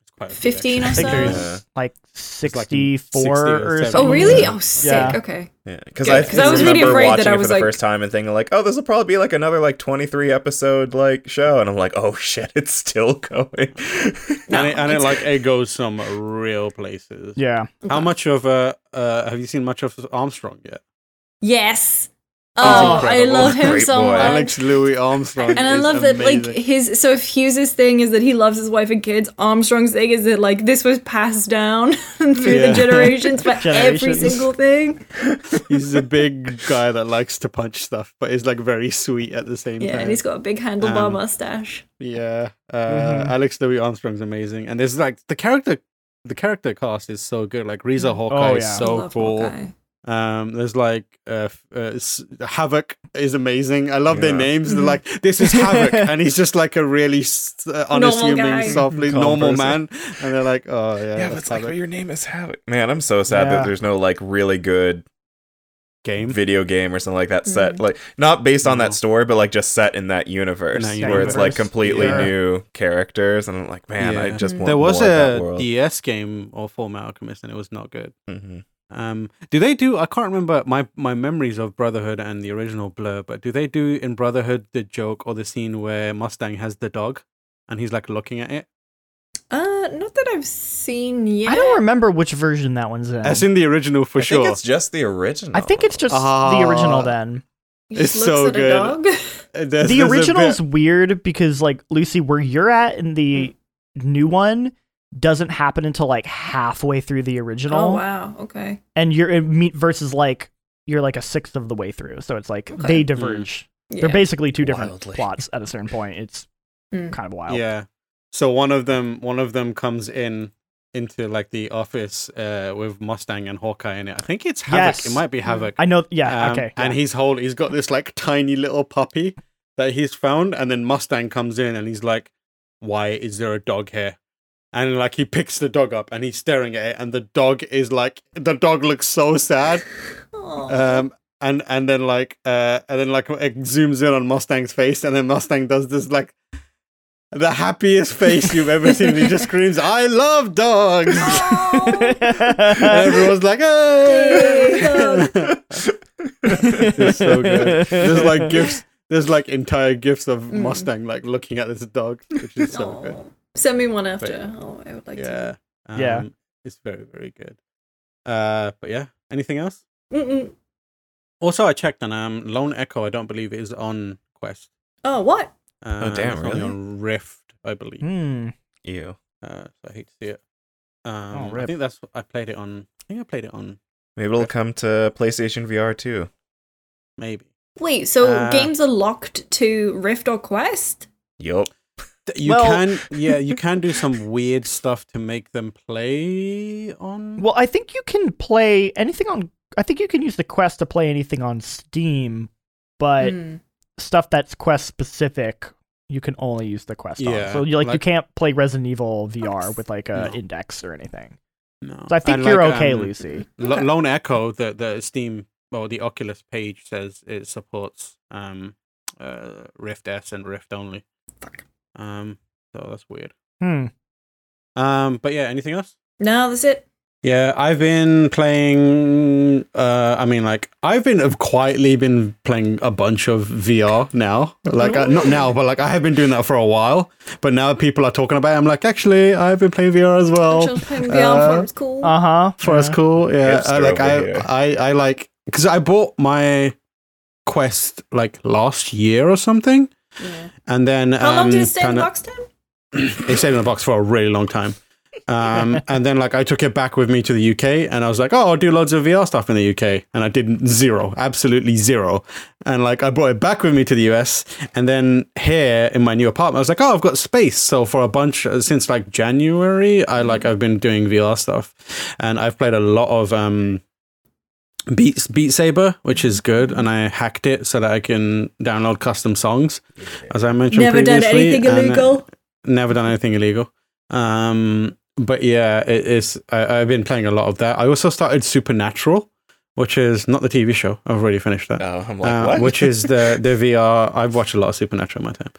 It's quite 15 or I think so? there's Yeah. like like 64 60 or or something. Oh really? Yeah. Oh sick. Yeah. Okay. Yeah, because Good, I, 'cause I was remember really afraid that watching I it for was the like- first time and thinking like, "Oh, this will probably be like another like 23 episode like show," and I'm like, "Oh shit, it's still going." No, and it, and it like it goes some real places. Yeah. How Okay. much of uh, uh have you seen much of Armstrong yet? Yes. Oh, I love him Great so boy. much. Alex Louis Armstrong, and I is love that, like his. So if Hughes's thing is that he loves his wife and kids, Armstrong's thing is that like this was passed down through Yeah. the generations for every single thing. he's a big guy that likes to punch stuff, but is like very sweet at the same Yeah, time. and he's got a big handlebar Um, mustache. Yeah, uh, Mhm. Alex Louis Armstrong's amazing, and there's like the character, the character cast is so good. Like Riza Hawkeye Oh, is yeah. so Love cool. Hawkeye. Um, there's like uh, uh, Havoc is amazing. I love their names. Mm-hmm. They're like this is Havoc, and he's just like a really uh, unassuming, guy. softly Calm normal person. man, and they're like, oh yeah, yeah, but that's it's like, Havoc. but your name is Havoc. Man, I'm so sad Yeah. that there's no like really good game. video game or something like that set, Mm. like not based on No. that story, but like just set in that universe, In that where it's like completely Yeah. new characters, and I'm like, man, I just Mm. want There was more of that a world. DS game of Full Alchemist, and it was not good. hmm Um, do they do? I can't remember my my memories of Brotherhood and the original Blur, but do they do in Brotherhood the joke or the scene where Mustang has the dog and he's like looking at it? Uh, not that I've seen yet. I don't remember which version that one's in. As in the original for I sure. think it's just the original. I think it's just Ah. the original then. He It's just so at good. a dog. There's- the there's a original bit- is weird because like Lucy, where you're at in the new one, doesn't happen until like halfway through the original, Oh wow. Okay. and you're it meet versus like you're like a sixth of the way through. So it's like Okay. they diverge. Yeah. They're basically two different Wildly. plots at a certain point. It's Mm. kind of wild. Yeah. So one of them, one of them comes in into like the office uh, with Mustang and Hawkeye in it. I think it's Havoc. Yes. It might be Havoc. I know. Yeah. Um, okay. And yeah. he's hold. He's got this like tiny little puppy that he's found, and then Mustang comes in and he's like, "Why is there a dog here?" And like he picks the dog up and he's staring at it, and the dog is like, the dog looks so sad. Um, and and then like uh, and then like it zooms in on Mustang's face, and then Mustang does this like the happiest face you've ever seen. He just screams, "I love dogs!" and everyone's like, "Hey!" it's so good. There's like gifs. There's like entire gifts of Mm. Mustang like looking at this dog, which is so good. Aw. Send me one after. yeah. Oh, I would like to. Yeah, um, Yeah. It's very very good. Uh, but yeah, anything else? Mm-mm. Also, I checked and um, Lone Echo. I don't believe is on Quest. Oh, what? Uh, damn, it's really? on Rift, I believe. Hmm. Ew. Uh, so I hate to see it. Um, I think that's what I played it on. I think I played it on Maybe it'll come to PlayStation VR too. maybe. Wait, so Uh, games are locked to Rift or Quest? Yup. You Well- can, yeah, you can do some weird stuff to make them play on. Well, I think you can play anything on. I think you can use the Quest to play anything on Steam, but Hmm. stuff that's Quest specific, you can only use the Quest Yeah, on. So you like, you can't play Resident Evil VR with like a No. index or anything. no. So I think And, you're like, okay, um, Lucy. Lo- Okay. Lone Echo, the the Steam or the Oculus page says it supports um uh Rift S and Rift only. Fuck. Um, so that's weird. Hmm. Um, but yeah, anything else? No, that's it. Yeah, I've been playing. Uh, I mean, like I've been have quietly been playing a bunch of VR now. Like uh, not now, but like I have been doing that for a while. But now people are talking about. it. I'm like, actually, I've been playing VR as well. Just playing VR uh, for it's cool. Uh huh. For us, cool. Yeah, Hipster I, like over I. I, I like because I bought my Quest like last year or something, yeah. and then How um, long did it stay in the box then? it stayed in the box for a really long time. Um, and then like I took it back with me to the UK and I was like, oh, I'll do loads of VR stuff in the UK. And I did zero, absolutely zero. And like I brought it back with me to the US. And then here in my new apartment, I was like, oh, I've got space. So for a bunch uh, since like January, I like I've been doing VR stuff. And I've played a lot of um Beat Beat Saber, which is good, and I hacked it so that I can download custom songs, as I mentioned Never done anything and, illegal. never done anything illegal. Um, but yeah, it is. I, I've been playing a lot of that. I also started Supernatural, which is not the TV show. I've already finished that. Oh, I'm like, Uh, what? which is the the VR. I've watched a lot of Supernatural in my time.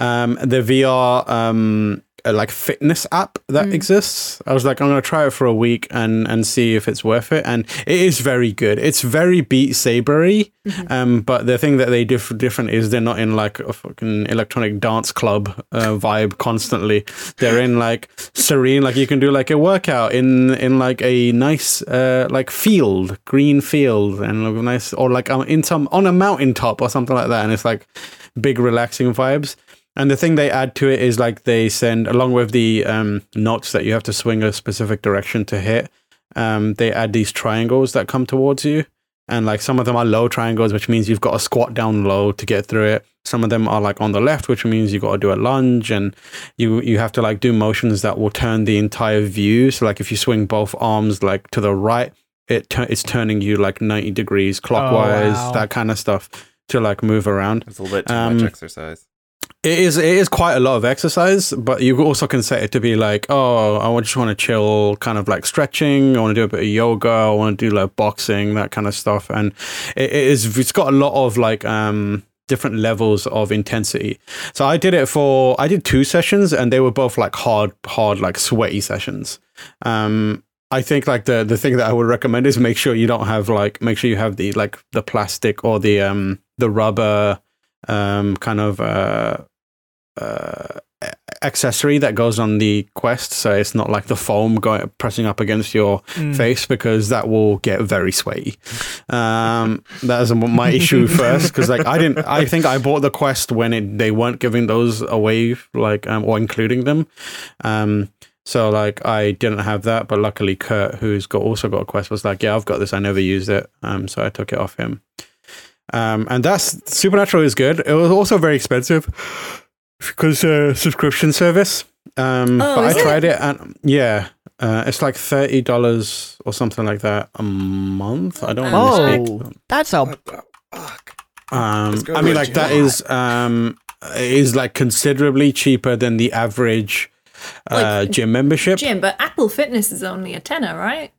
Um, the VR um like fitness app that Mm. exists. I was like, I'm gonna try it for a week and and see if it's worth it. And it is very good. It's very Beat Sabery. Mhm. Um, but the thing that they do different is they're not in like a fucking electronic dance club uh, vibe constantly. They're in like serene, like you can do like a workout in in like a nice uh like field, green field, and look nice, or like um, in some on a mountaintop or something like that, and it's like big relaxing vibes. And the thing they add to it is like they send along with the um, notes that you have to swing a specific direction to hit. Um, they add these triangles that come towards you and like some of them are low triangles, which means you've got to squat down low to get through it. Some of them are like on the left, which means you've got to do a lunge, and you you have to like do motions that will turn the entire view. So like if you swing both arms like to the right, it tu- it's turning you like ninety degrees clockwise, wow. that kind of stuff to like move around. It's a little bit too Um, much exercise. It is it is quite a lot of exercise, but you also can set it to be like, oh, I just want to chill, kind of like stretching. I want to do a bit of yoga. I want to do like boxing, that kind of stuff. And it, it is it's got a lot of like um different levels of intensity. So I did it for I did two sessions, and they were both like hard, hard, like sweaty sessions. Um, I think like the the thing that I would recommend is make sure you don't have like make sure you have the like the plastic or the um the rubber um kind of uh uh accessory that goes on the quest so it's not like the foam going pressing up against your Mm. face because that will get very sweaty um that is my issue first because like i didn't i think i bought the quest when it they weren't giving those away like um or including them um So like I didn't have that, but luckily Kurt, who's got also got a Quest, was like, "Yeah, I've got this. I never used it." Um, so I took it off him. Um, and that's Supernatural is good. It was also very expensive because uh, subscription service. Um, Oh, but is I it? tried it, and yeah, uh, it's like thirty dollars or something like that a month. I don't want to Oh, speak. that's a Um, Let's I mean, like a that gym. is um is like considerably cheaper than the average uh, Like, gym membership. Gym, but Apple Fitness is only a tenner, right?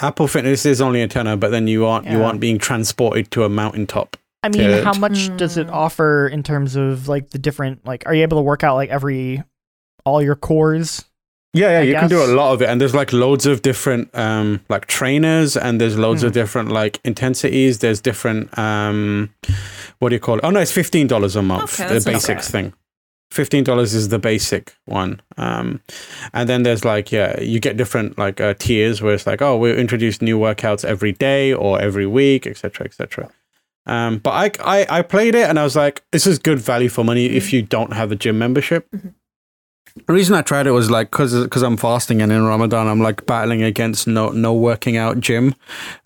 Apple Fitness is only a tenner, but then you aren't you aren't being transported to a mountaintop. I mean, Good. how much does it Hmm. offer in terms of like the different like are you able to work out like every all your cores? Yeah, yeah, I you can do a lot of it, and there's like loads of different um like trainers, and there's loads of Hmm. different like intensities. There's different um what do you call it? Oh no, it's fifteen dollars a month. Okay, the basics bad. thing. Fifteen dollars is the basic one, um, and then there's like yeah, you get different like uh, tiers where it's like oh we'll introduce new workouts every day or every week, etc., etc. Um, but I, I I played it and I was like, this is good value for money if you don't have a gym membership. Mhm. The reason I tried it was like because because I'm fasting and in Ramadan I'm like battling against no no working out gym,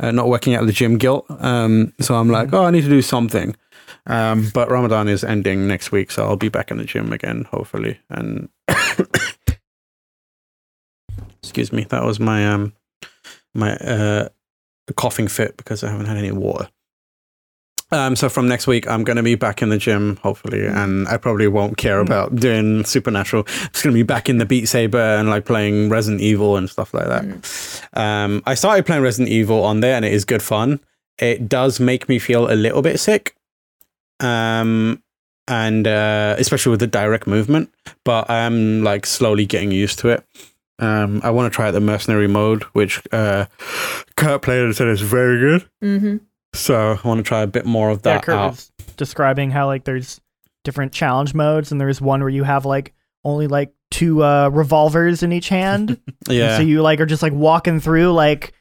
uh, not working out the gym guilt. Um, so I'm like, oh, I need to do something. Um, but Ramadan is ending next week, so I'll be back in the gym again, hopefully. And excuse me, that was my um my uh coughing fit because I haven't had any water. Um, so from next week, I'm going to be back in the gym, hopefully, and I probably won't care about doing Supernatural. I'm just going to be back in the Beat Saber and like playing Resident Evil and stuff like that. Um, I started playing Resident Evil on there, and it is good fun. It does make me feel a little bit sick, um, and uh, especially with the direct movement. But I am like slowly getting used to it. Um, I want to try out the mercenary mode, which uh, Kurt played and said is very good. Mm-hmm. So I want to try a bit more of Yeah, that Kurt out. was describing how like there's different challenge modes and there's one where you have like only like two uh revolvers in each hand. And Yeah, so you like are just like walking through like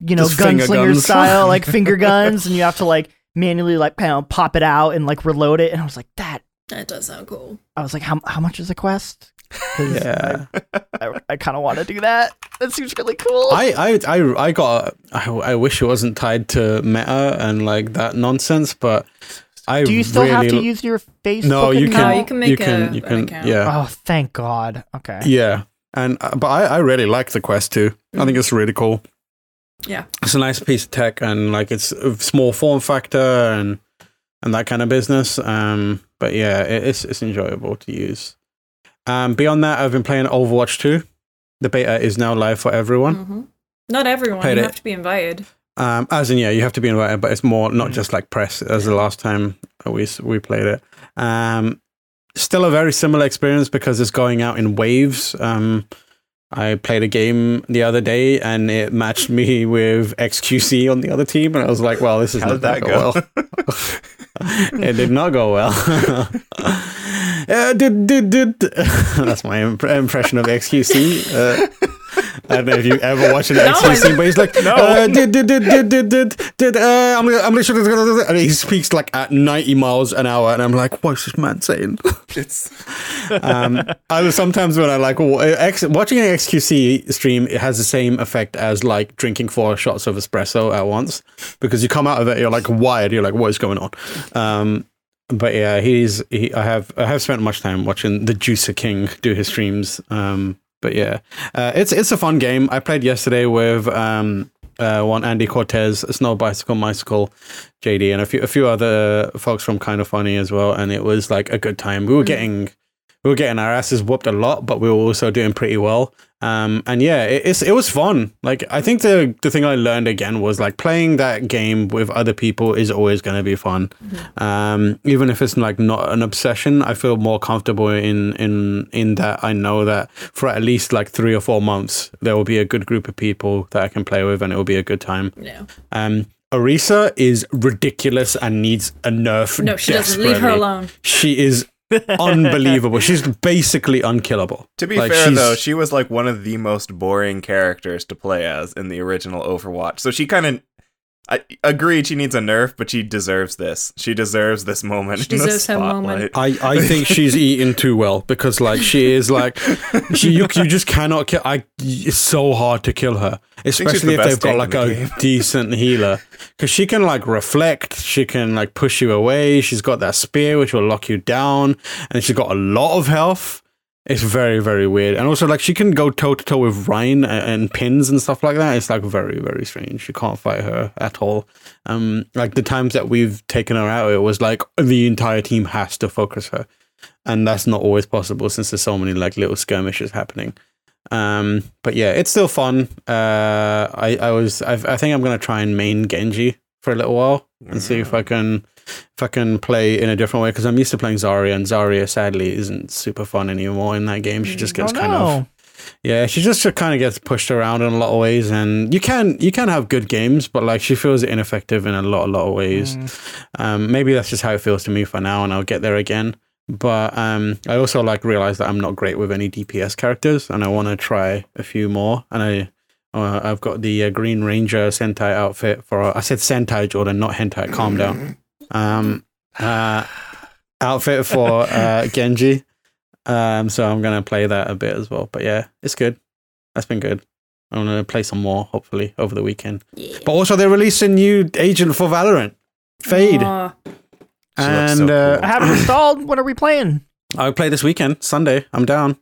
you know Just gunslinger guns. style like finger guns and you have to like manually like you know, pop it out and like reload it and I was like that That does sound cool. I was like how how much is a quest? 'Cause yeah. I, I, I kind of want to do that. That seems really cool. I, I, I, I got. I, I wish it wasn't tied to meta and like that nonsense, but I do you still really have to use your Facebook? No, you account? No, can. you can make you can, a- you can. Yeah, Oh, thank God. Okay. yeah. And uh, but I, I really like the quest too. I think it's really cool. Yeah. It's a nice piece of tech, and like it's a small form factor and and that kind of business. Um, but yeah, it, it's it's enjoyable to use. Um, beyond that, I've been playing Overwatch 2. The beta is now live for everyone. hmm Not everyone. Played you it. have to be invited. Um, as in, yeah, you have to be invited, but it's more not Mm. just like press as the last time we we played it. Um, still a very similar experience because it's going out in waves. Um, I played a game the other day and it matched me with XQC on the other team, and I was like, "Well, this is How not did that gonna go? well." it did not go well. uh, did, did, did. That's my imp- impression of XQC. Uh, I don't know if you ever watched an No, XQC, but he's like, No. uh, did, did, did, did, did, did, did, uh, I'm gonna, I'm gonna show this, and he speaks like at 90 miles an hour, and I'm like, what's this man saying? It's um, I was sometimes when I like X, watching an XQC stream, it has the same effect as like drinking four shots of espresso at once because you come out of it, you're like wired, you're like, what is going on? Um, but yeah, he's he. I have I have spent much time watching the Juicer King do his streams. Um, but yeah, uh, it's it's a fun game. I played yesterday with um, uh, one Andy Cortez, Snow Bicycle, Bicycle, JD, and a few a few other folks from Kind of Funny as well. And it was like a good time. We were Mhm. getting we were getting our asses whooped a lot, but we were also doing pretty well. Um, and yeah, it, it was fun. Like I think the the thing I learned again was like playing that game with other people is always going to be fun. Um, even if it's like not an obsession, I feel more comfortable in in in that I know that for at least like three or four months there will be a good group of people that I can play with, and it will be a good time. Yeah. Um, Orisa is ridiculous and needs a nerf. No, she doesn't. Leave her alone. She is unbelievable. She's basically unkillable. to be Like, fair she's- though, she was like one of the most boring characters to play as in the original Overwatch. So she kind of I agreed she needs a nerf, but she deserves this. She deserves this moment. She in the deserves her moment. I, I think she's eating too well because like she is like she you, you just cannot kill I it's so hard to kill her especially the if they've got like in a game. decent healer because she can like reflect she can like push you away she's got that spear which will lock you down and she's got a lot of health it's very very weird. And also like she can go toe to toe with Ryan and, and pins and stuff like that. It's like very very strange. You can't fight her at all. Um like the times that we've taken her out it was like the entire team has to focus her. And that's not always possible since there's so many like little skirmishes happening. Um but yeah it's still fun. Uh i i was I've, i think i'm gonna try and main genji for a little while and see if i can if i can play in a different way because i'm used to playing zarya and zarya sadly isn't super fun anymore in that game she just Oh gets kind of yeah, she just kind of gets pushed around in a lot of ways, and you can you can have good games, but like she feels ineffective in a lot a lot of ways. Mm. Um, maybe that's just how it feels to me for now, and I'll get there again. But um, I also like realize that I'm not great with any DPS characters, and I want to try a few more. And I uh, I've got the uh, Green Ranger Sentai outfit for I said Sentai Jordan, not hentai. Calm down. Um, uh, outfit for uh, Genji. Um, so I'm gonna play that a bit as well. But yeah, it's good. That's been good. I'm gonna play some more hopefully over the weekend. Yeah. But also they're releasing new agent for Valorant, Fade, Aw. She looks and so uh. I have it installed. What are we playing? I'll play this weekend, Sunday. I'm down.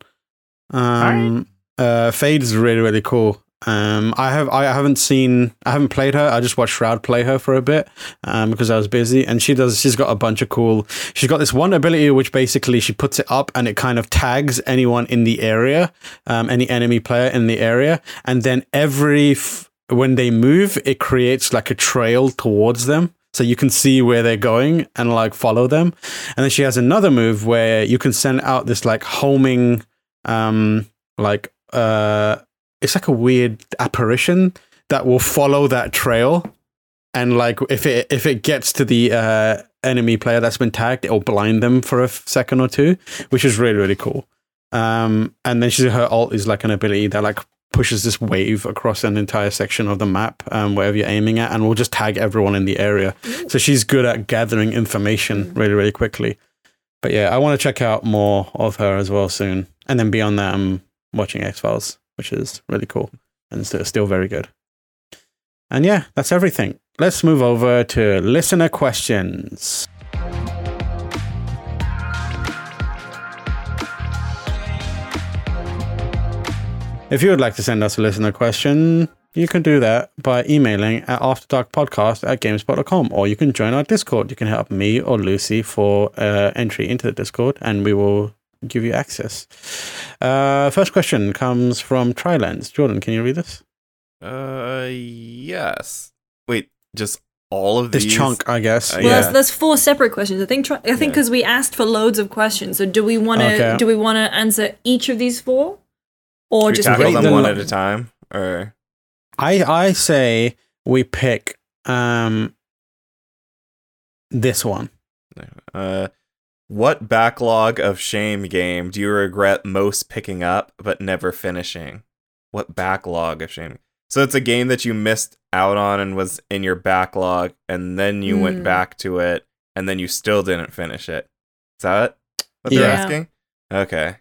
Um, uh, Fade is really really cool. Um, I have I haven't seen I haven't played her. I just watched Shroud play her for a bit um, because I was busy, and she does. She's got a bunch of cool. She's got this one ability which basically she puts it up and it kind of tags anyone in the area, um, any enemy player in the area, and then every f- when they move, it creates like a trail towards them. So you can see where they're going and like follow them. And then she has another move where you can send out this like homing, um, like uh, it's like a weird apparition that will follow that trail. And like if it if it gets to the uh, enemy player that's been tagged, it'll blind them for a f- second or two, which is really really cool. Um, and then she her alt is like an ability that like pushes this wave across an entire section of the map, um, wherever you're aiming at, and will just tag everyone in the area. So she's good at gathering information really, really quickly. But yeah, I want to check out more of her as well soon. And then beyond that, I'm watching X Files, which is really cool and still, still very good. And yeah, that's everything. Let's move over to listener questions. If you would like to send us a listener question, you can do that by emailing at afterdarkpodcast at gamespot.com or you can join our Discord. You can help me or Lucy for uh, entry into the Discord and we will give you access. Uh, first question comes from Trilens. Jordan, can you read this? Uh, yes. Wait, just all of This these? chunk, I guess. Uh, Well, yeah. that's, that's four separate questions. I think. Try, I think Yeah. because we asked for loads of questions. So do we want to? Okay. Do we want to answer each of these four, or we just tackle them them one up. at a time, or I I say we pick um this one. uh, what backlog of shame game do you regret most picking up but never finishing? What backlog of shame? So it's a game that you missed out on and was in your backlog, and then you went Hmm. back to it, and then you still didn't finish it. Is that what they're Yeah. asking? Okay.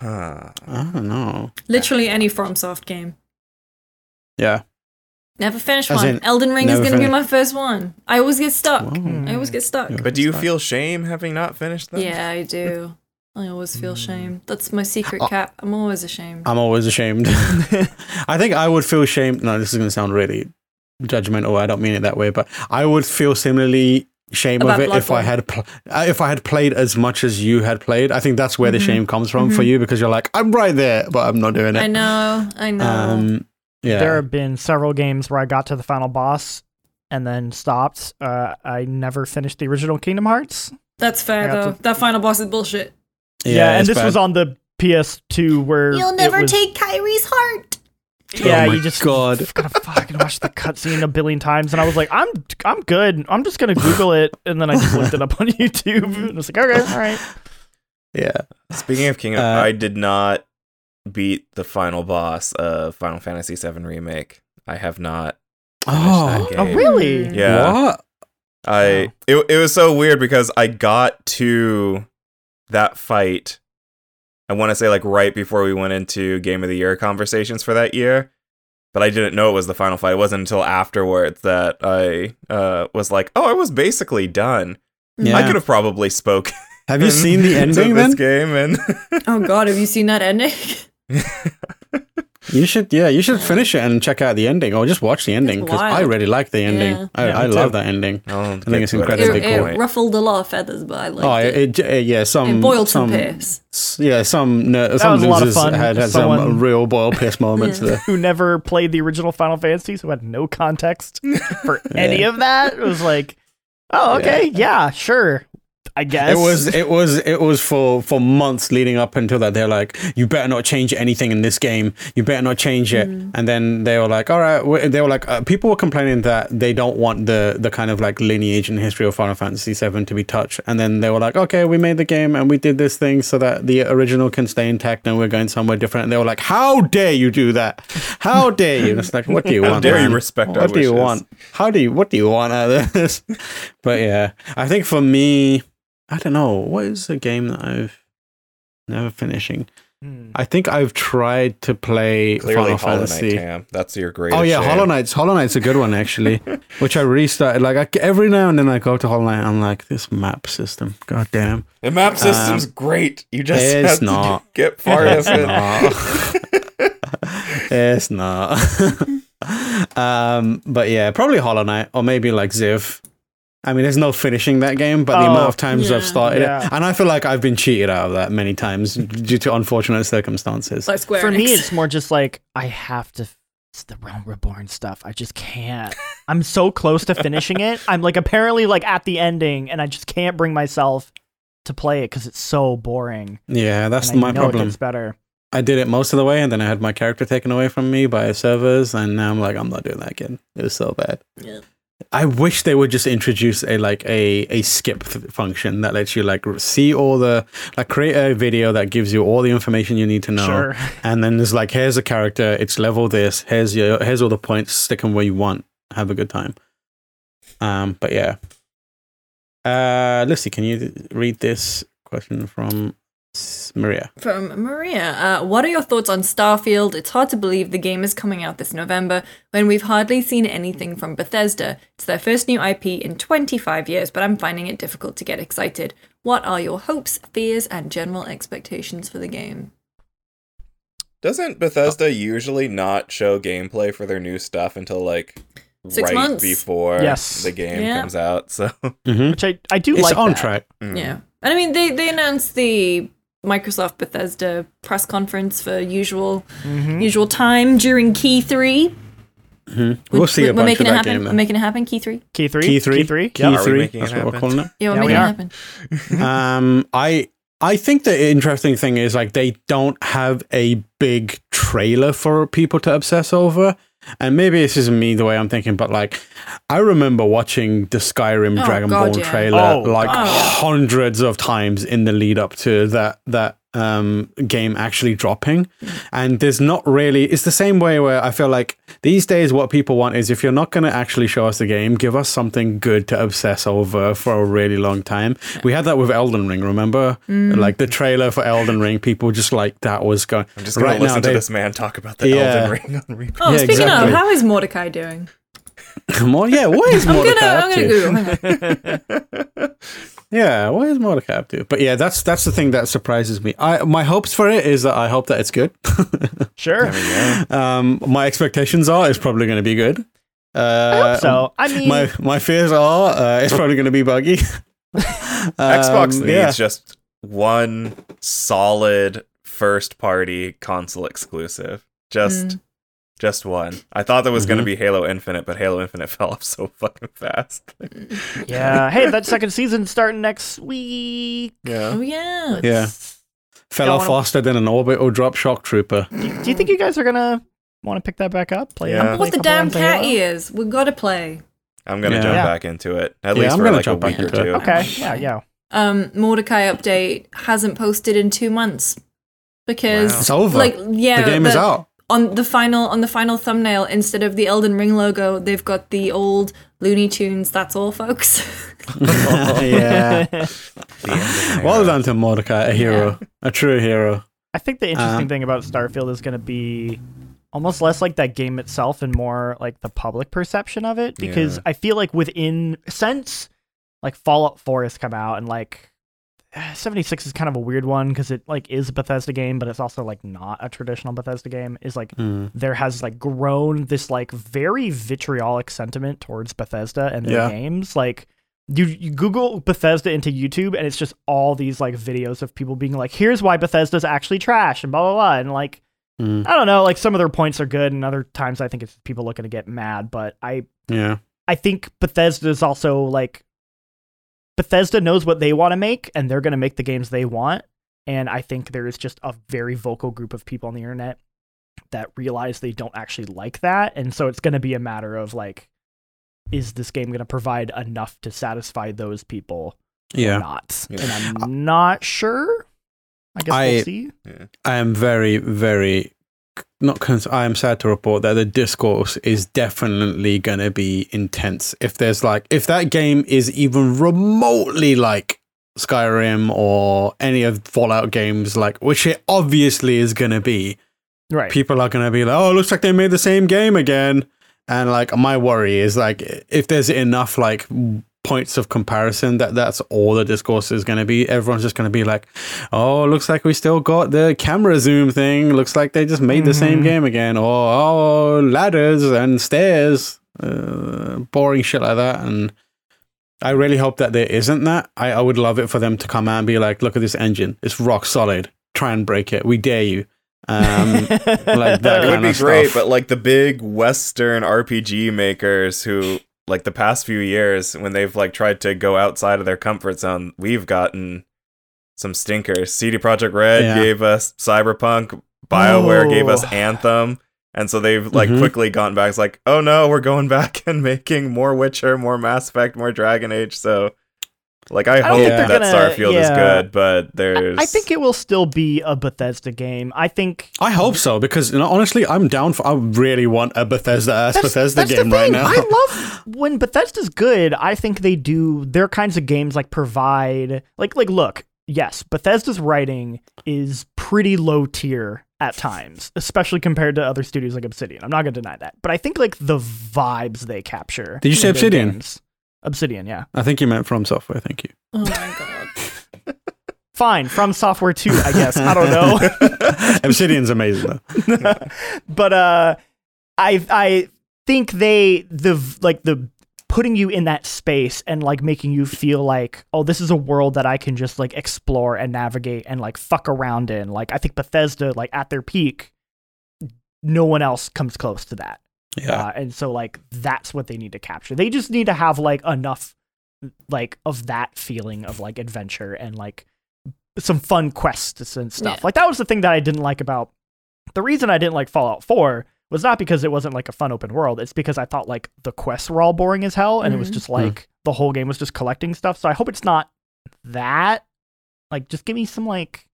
Huh. I don't know. literally any FromSoft game? Yeah. Never finish As one. in, Elden Ring is never going to be my first one. I always get stuck. Whoa. I always get stuck. But do you feel shame having not finished them? Yeah, I do. I always feel shame. That's my secret Oh. cap. I'm always ashamed. I'm always ashamed. I think I would feel shame. No, this is going to sound really judgmental. I don't mean it that way, but I would feel similarly shame About of it if I had pl- uh, if I had played as much as you had played. I think that's where the Mhm. shame comes from for Mhm. you because you're like I'm right there, but I'm not doing it. I know. I know. Um, yeah. There have been several games where I got to the final boss and then stopped. Uh, I never finished the original Kingdom Hearts. That's fair though. to- That final boss is bullshit. Yeah, and this bad. was on the PS2 where You'll it never was- take Kairi's heart. Yeah, Oh you just God. you've gotta fucking watch the cutscene a billion times, and I was like, I'm I'm good. I'm just gonna Google it, and then I just looked it up on YouTube, and I was like, okay, all right. yeah. Speaking of Kingdom, Uh, I did not beat the final boss of Final Fantasy VII Remake. I have not Oh, that Oh, really? Yeah. What? I it it was so weird because I got to that fight. I want to say like right before we went into game of the year conversations for that year, but I didn't know it was the final fight. It wasn't until afterwards that I uh, was like, "Oh, I was basically done. Yeah. I could have probably spoke." Have you seen the ending this then? game and Oh god, have you seen that ending? You should, yeah, you should finish it and check out the ending, or just watch the ending because I really like the ending. Yeah. I, Yeah, I love too. that ending. I'll think it's to it incredibly it, cool. it ruffled a lot of feathers, but I liked Oh, it. it, it, yeah, some It boiled some, some piss. yeah, some no, some was a lot of losers had, had Someone- some real boil piss moments Yeah. there. Who never played the original Final Fantasy, who had no context for any of that. It was like, oh, okay, yeah, sure. I guess It was it was it was for for months leading up until that. They're like, you better not change anything in this game. You better not change it. Mm. And then they were like, all right. They were like, uh, people were complaining that they don't want the the kind of like lineage and history of Final Fantasy VII to be touched. And then they were like, okay, we made the game and we did this thing so that the original can stay intact and we're going somewhere different. And they were like, how dare you do that? How dare you? And it's like, what do you want? How want? dare you man? respect our What do you want? How do you? What do you want out of this? but yeah, I think for me, I don't know. What is a game that I've never finishing? Hmm. I think I've tried to play Clearly, Final Hollow Knight, Fantasy. Cam. That's your greatest. Oh yeah, shame. Hollow Knight's Hollow Knight's a good one actually, which I restarted. Like I, every now and then I go to Hollow Knight, I'm like, this map system, god damn. The map system's great. You just Um, it's have to not. get far It's enough. it's not. um, but yeah, probably Hollow Knight or maybe like Ziv. I mean, there's no finishing that game, but the Oh, amount of oh, times yeah. I've started Yeah. it, and I feel like I've been cheated out of that many times due to unfortunate circumstances. Like Square For me, it's more just like I have to. It's the Realm Reborn stuff. I just can't. I'm so close to finishing it. I'm like apparently like at the ending, and I just can't bring myself to play it because it's so boring. yeah, that's and I my know problem. It gets better. I did it most of the way, and then I had my character taken away from me by servers, and now I'm like, I'm not doing that again. It was so bad. Yeah. I wish they would just introduce a like a a skip th- function that lets you like see all the like create a video that gives you all the information you need to know, Sure. and then there's like here's a character, it's level this, here's your here's all the points, stick them where you want, have a good time. Um, but yeah. Uh, Lucy, can you read this question from Maria? From Maria, uh, what are your thoughts on Starfield? It's hard to believe the game is coming out this November when we've hardly seen anything from Bethesda. It's their first new IP in 25 years, but I'm finding it difficult to get excited. What are your hopes, fears, and general expectations for the game? Doesn't Bethesda usually not show gameplay for their new stuff until like Six right months. before Yes. the game Yeah. comes out? So Mm-hmm. Which I I do It's like. on that. track. mm. Yeah. And I mean, they, they announced the Microsoft Bethesda press conference for usual Mhm. usual time during Key 3. hmm We'll see a we're making of it happen. game. We're making it happen, Key 3. Key three. Key three. Key three. Key Yep. Are three. making That's it what we're happen? calling it. Yeah, we're Yeah, we making it happen. um, I I think the interesting thing is like they don't have a big trailer for people to obsess over. And maybe this isn't me the way I'm thinking, but like I remember watching the Skyrim Oh, Dragon God, Ball yeah. trailer Oh, like oh, God. hundreds of times in the lead up to that that um game actually dropping. And there's not really it's the same way where I feel like these days what people want is if you're not gonna actually show us the game, give us something good to obsess over for a really long time. We had that with Elden Ring, remember? Like the trailer for Elden Ring, people just like that was going I'm just gonna listen now. to this man talk about the Yeah. Elden Ring on repeat. Oh, Yeah, speaking exactly. of, how is Mordecai doing? More, yeah, what is I'm gonna, Mordecai I'm gonna to? Google. Hang on. Yeah, what is Mordecai up to? But yeah, that's that's the thing that surprises me. I my hopes for it is that I hope that it's good. Sure. There we go. um, my expectations are it's probably going to be good. Uh, I hope so. I mean, My my fears are uh, it's probably going to be buggy. Xbox Um, needs yeah. just one solid first party console exclusive. Just Mm. Just one. I thought there was Mm-hmm. gonna be Halo Infinite, but Halo Infinite fell off so fucking fast. yeah. Hey, that second season's starting next week. Yeah. Oh, yeah. Yeah. Fell off wanna- faster than an orbital drop shock trooper. Do you think you guys are gonna want to pick that back up? Play it? Yeah. play What the damn cat Halo? ears? We've gotta play. I'm gonna Yeah. jump Yeah. back into it. At Yeah, least I'm for gonna like a jump back week or into it. Okay. Yeah. Yeah. Um, Mordecai update hasn't posted in two months because Wow. It's over. like yeah, the game is out. On the final on the final thumbnail instead of the Elden Ring logo, they've got the old Looney Tunes. That's all, folks. yeah. The ending Well done to Mordecai, a hero, a true hero. I think the interesting Um, thing about Starfield is going to be almost less like that game itself and more like the public perception of it because Yeah. I feel like within since like Fallout 4 has come out and like 76 is kind of a weird one because it like is a Bethesda game but it's also like not a traditional Bethesda game is like Mm. there has like grown this like very vitriolic sentiment towards Bethesda and their Yeah. games. Like you, you Google Bethesda into YouTube and it's just all these like videos of people being like, here's why Bethesda's actually trash and blah blah blah. And like Mm. I don't know, like some of their points are good and other times I think it's people looking to get mad. But I Yeah. I think Bethesda is also like Bethesda knows what they want to make and they're going to make the games they want. And I think there is just a very vocal group of people on the internet that realize they don't actually like that. And so it's going to be a matter of like, is this game going to provide enough to satisfy those people or Yeah. not? Yeah. And I'm not sure. I guess I- we'll see. I am very, very not. Cons- I am sad to report that the discourse is definitely going to be intense. If there's like, if that game is even remotely like Skyrim or any of Fallout games, like which it obviously is going to be, Right. people are going to be like, "Oh, looks like they made the same game again." And like, my worry is like, if there's enough like points of comparison that that's all the discourse is going to be, everyone's just going to be like, "Oh, looks like we still got the camera zoom thing. Looks like they just made the same Mhm. game again." Or oh, ladders and stairs, uh, boring shit like that. And I really hope that there isn't that. I, I would love it for them to come out and be like, "Look at this engine. It's rock solid. Try and break it. We dare you." Um, like that It would be great, stuff. but like the big Western RPG makers who, like the past few years, when they've like tried to go outside of their comfort zone, we've gotten some stinkers. CD Projekt Red Yeah. gave us Cyberpunk, BioWare gave us Oh. Anthem, and so they've like Mhm. quickly gone back. It's like, oh no, we're going back and making more Witcher, more Mass Effect, more Dragon Age. So, like, I, don't hope think that they're gonna- Starfield is good, but there's. I think it will still be a Bethesda game. I think I hope so because you know, honestly, I'm down for. I really want a Bethesda ass Bethesda that's the game right now. I love when Bethesda's good. I think they do their kinds of games like provide like like look. Yes, Bethesda's writing is pretty low tier at times, especially compared to other studios like Obsidian. I'm not gonna deny that, but I think like the vibes they capture. Did you say in Obsidian? games- Obsidian, yeah. I think you meant From Software. Thank you. oh my god. Fine, from software too, I guess. I don't know. Obsidian's amazing though. but uh i i think they the like the putting you in that space and like making you feel like oh this is a world that i can just like explore and navigate and like fuck around in like i think bethesda like at their peak no one else comes close to that Yeah. uh, and so like that's what they need to capture they just need to have like enough like of that feeling of like adventure and like some fun quests and stuff Yeah. like that was the thing that i didn't like about the reason i didn't like fallout 4 was not because it wasn't like a fun open world it's because i thought like the quests were all boring as hell and it was Mhm. just like the whole game was just collecting stuff so i hope it's not that like just give me some like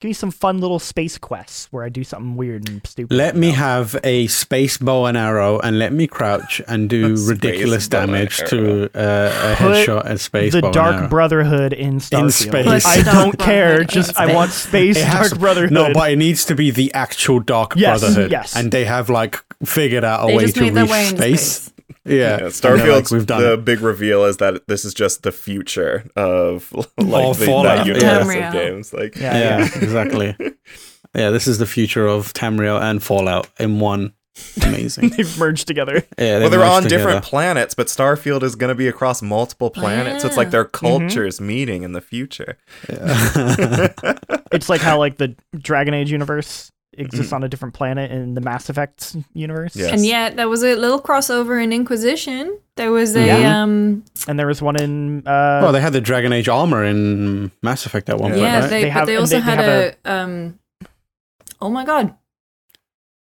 give me some fun little space quests where i do something weird and stupid Let me know? have a space bow and arrow and let me crouch and do ridiculous damage to uh, a Put headshot and space the bow Dark arrow. Brotherhood in Starfield. space. I don't care. Just I want space has Dark to- Brotherhood. No, but it needs to be the actual Dark Yes, Brotherhood. yes. And they have like figured out a They way to made their reach in space. space. Yeah. Yeah, And Starfield's like, we've done the it. big reveal is that this is just the future of like Of the, Fallout, that universe Tamriel. of games. Like, Yeah, Yeah, yeah. exactly. Yeah, this is the future of Tamriel and Fallout in one. Amazing. They've merged together. Yeah, well, they they're on merged different planets, but Starfield is going to be across multiple planets. So it's like yeah. their Mm-hmm. cultures meeting in the future. Yeah. It's like how like the Dragon Age universe exists Mm-hmm. on a different planet in the Mass Effect universe. Yes. And yet there was a little crossover in Inquisition. There was a Yeah. um And there was one in uh well, they had the Dragon Age armor in Mass Effect at one point, yeah, right? they, They but they also they- they had a, um Oh my god.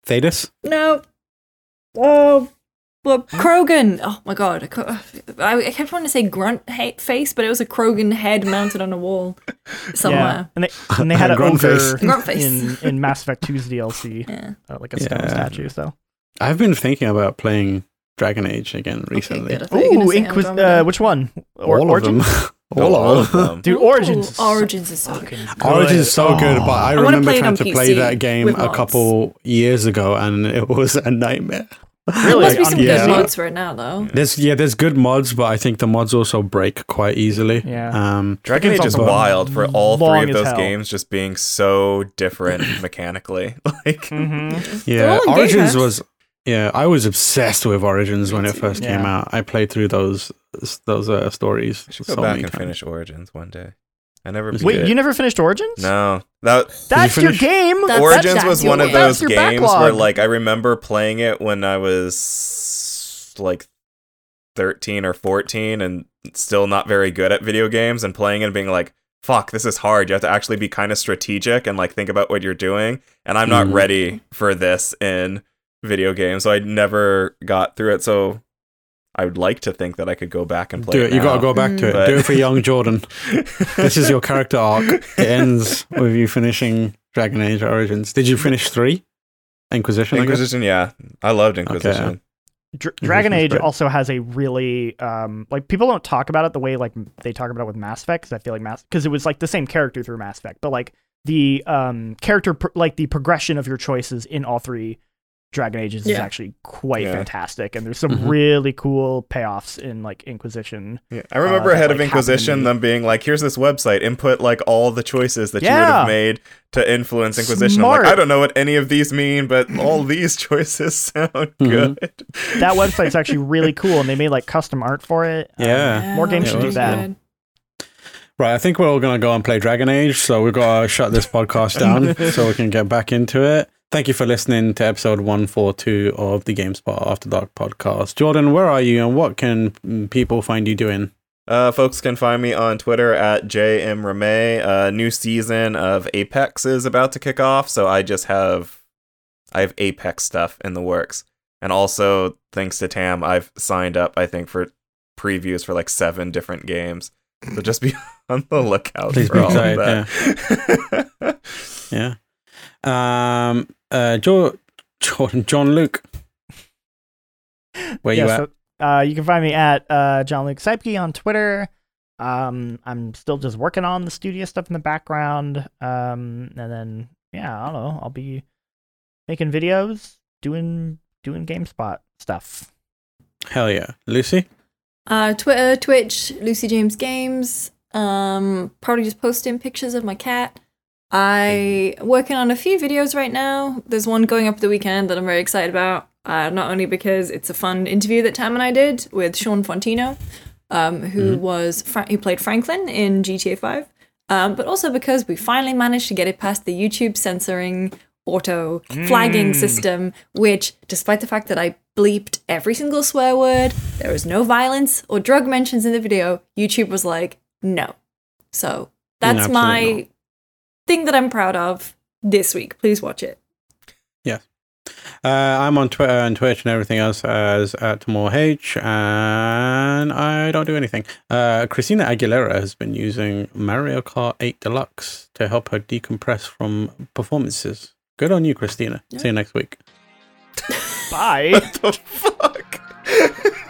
Thetis? No. Oh well, Krogan. Oh my god. I, I, I kept wanting to say grunt hate face, but it was a Krogan head mounted on a wall. somewhere. and they and they had an Grunt face. Grunt face. in in Mass Effect 2's DLC, Yeah. uh, like a stone Yeah. statue. So, I've been thinking about playing Dragon Age again recently. Okay, good. I thought you were gonna ooh, say Inquis- uh, which one? Or, all Origin? of them. Oh, all of them. Dude, Origins. is so Origins is so good. fucking Origin is so good, but I, I remember trying to PC play that game a couple years ago, and it was a nightmare. There Really? must be some Yeah. good mods for it now, though. There's yeah, there's good mods, but I think the mods also break quite easily. Yeah. Um, Dragon Age is wild for all three of those hell. games just being so different mechanically. Like, Mhm. Yeah, all in Game Origins Pass. was yeah, I was obsessed with Origins when it too. first came out. I played through those those uh, stories I should so go back many and times. finish Origins one day. I never beat Wait, it. you never finished Origins? No, that That's you your game. That's- Origins that's was your one of those games backlog. where, like, I remember playing it when I was like thirteen or fourteen, and still not very good at video games, and playing it and being like, "Fuck, this is hard." You have to actually be kind of strategic and like think about what you're doing, and I'm not Mhm. ready for this in video games, so I never got through it. So I would like to think that I could go back and play Do it. it. You got to go back to it. But- Do it for young Jordan. this is your character arc. It ends with you finishing Dragon Age Origins. Did you finish three? Inquisition. I? Inquisition. Yeah, I loved Inquisition. Dr- Mhm, Dragon Age great. also has a really um like people don't talk about it the way like they talk about it with Mass Effect because I feel like Mass because it was like the same character through Mass Effect, but like the um character pro- like the progression of your choices in all three Dragon Ages is actually quite Yeah. fantastic, and there's some Mhm. really cool payoffs in like Inquisition. Yeah, I remember Uh, ahead that, of like, Inquisition in- them being like, "Here's this website. Input like all the choices that you would have made to influence Inquisition." I'm like, I don't know what any of these mean, but all these choices sound Mhm. good. That website's actually really cool, and they made like custom art for it. Um, Yeah. more games should do that. good. Right, I think we're all going to go and play Dragon Age, so we've got to shut this podcast down so we can get back into it. Thank you for listening to episode 142 of the GameSpot After Dark podcast. Jordan, where are you and what can people find you doing? Uh, folks can find me on Twitter at jmrame. A new season of Apex is about to kick off, so I just have I have Apex stuff in the works, and also thanks to Tam, I've signed up. I think for previews for like seven different games. So just be on the lookout Please for all excited, of that. Yeah. Um, uh, jo- Jordan, Jean Luc. Where you Yeah, at? so, uh, you can find me at uh, Jean Luc Seipke on Twitter. Um, I'm still just working on the studio stuff in the background. Um, and then yeah, I don't know. I'll be making videos, doing doing GameSpot stuff. Hell yeah. Lucy? Uh, Twitter, Twitch, Lucy James Games. Um, probably just posting pictures of my cat. I working on a few videos right now. There's one going up the weekend that I'm very excited about. Uh, not only because it's a fun interview that Tam and I did with Shawn Fonteno, um, who was Fra- who played Franklin in GTA 5, um, but also because we finally managed to get it past the YouTube censoring auto flagging Mm. system, which, despite the fact that I bleeped every single swear word, there was no violence or drug mentions in the video, YouTube was like, no. So that's my not. Thing that I'm proud of this week. Please watch it. Uh, I'm on Twitter and Twitch and everything else as at TamoorH, and I don't do anything. Uh, Christina Aguilera has been using Mario Kart 8 Deluxe to help her decompress from performances. Good on you, Christina. See you next week. Bye. what the fuck?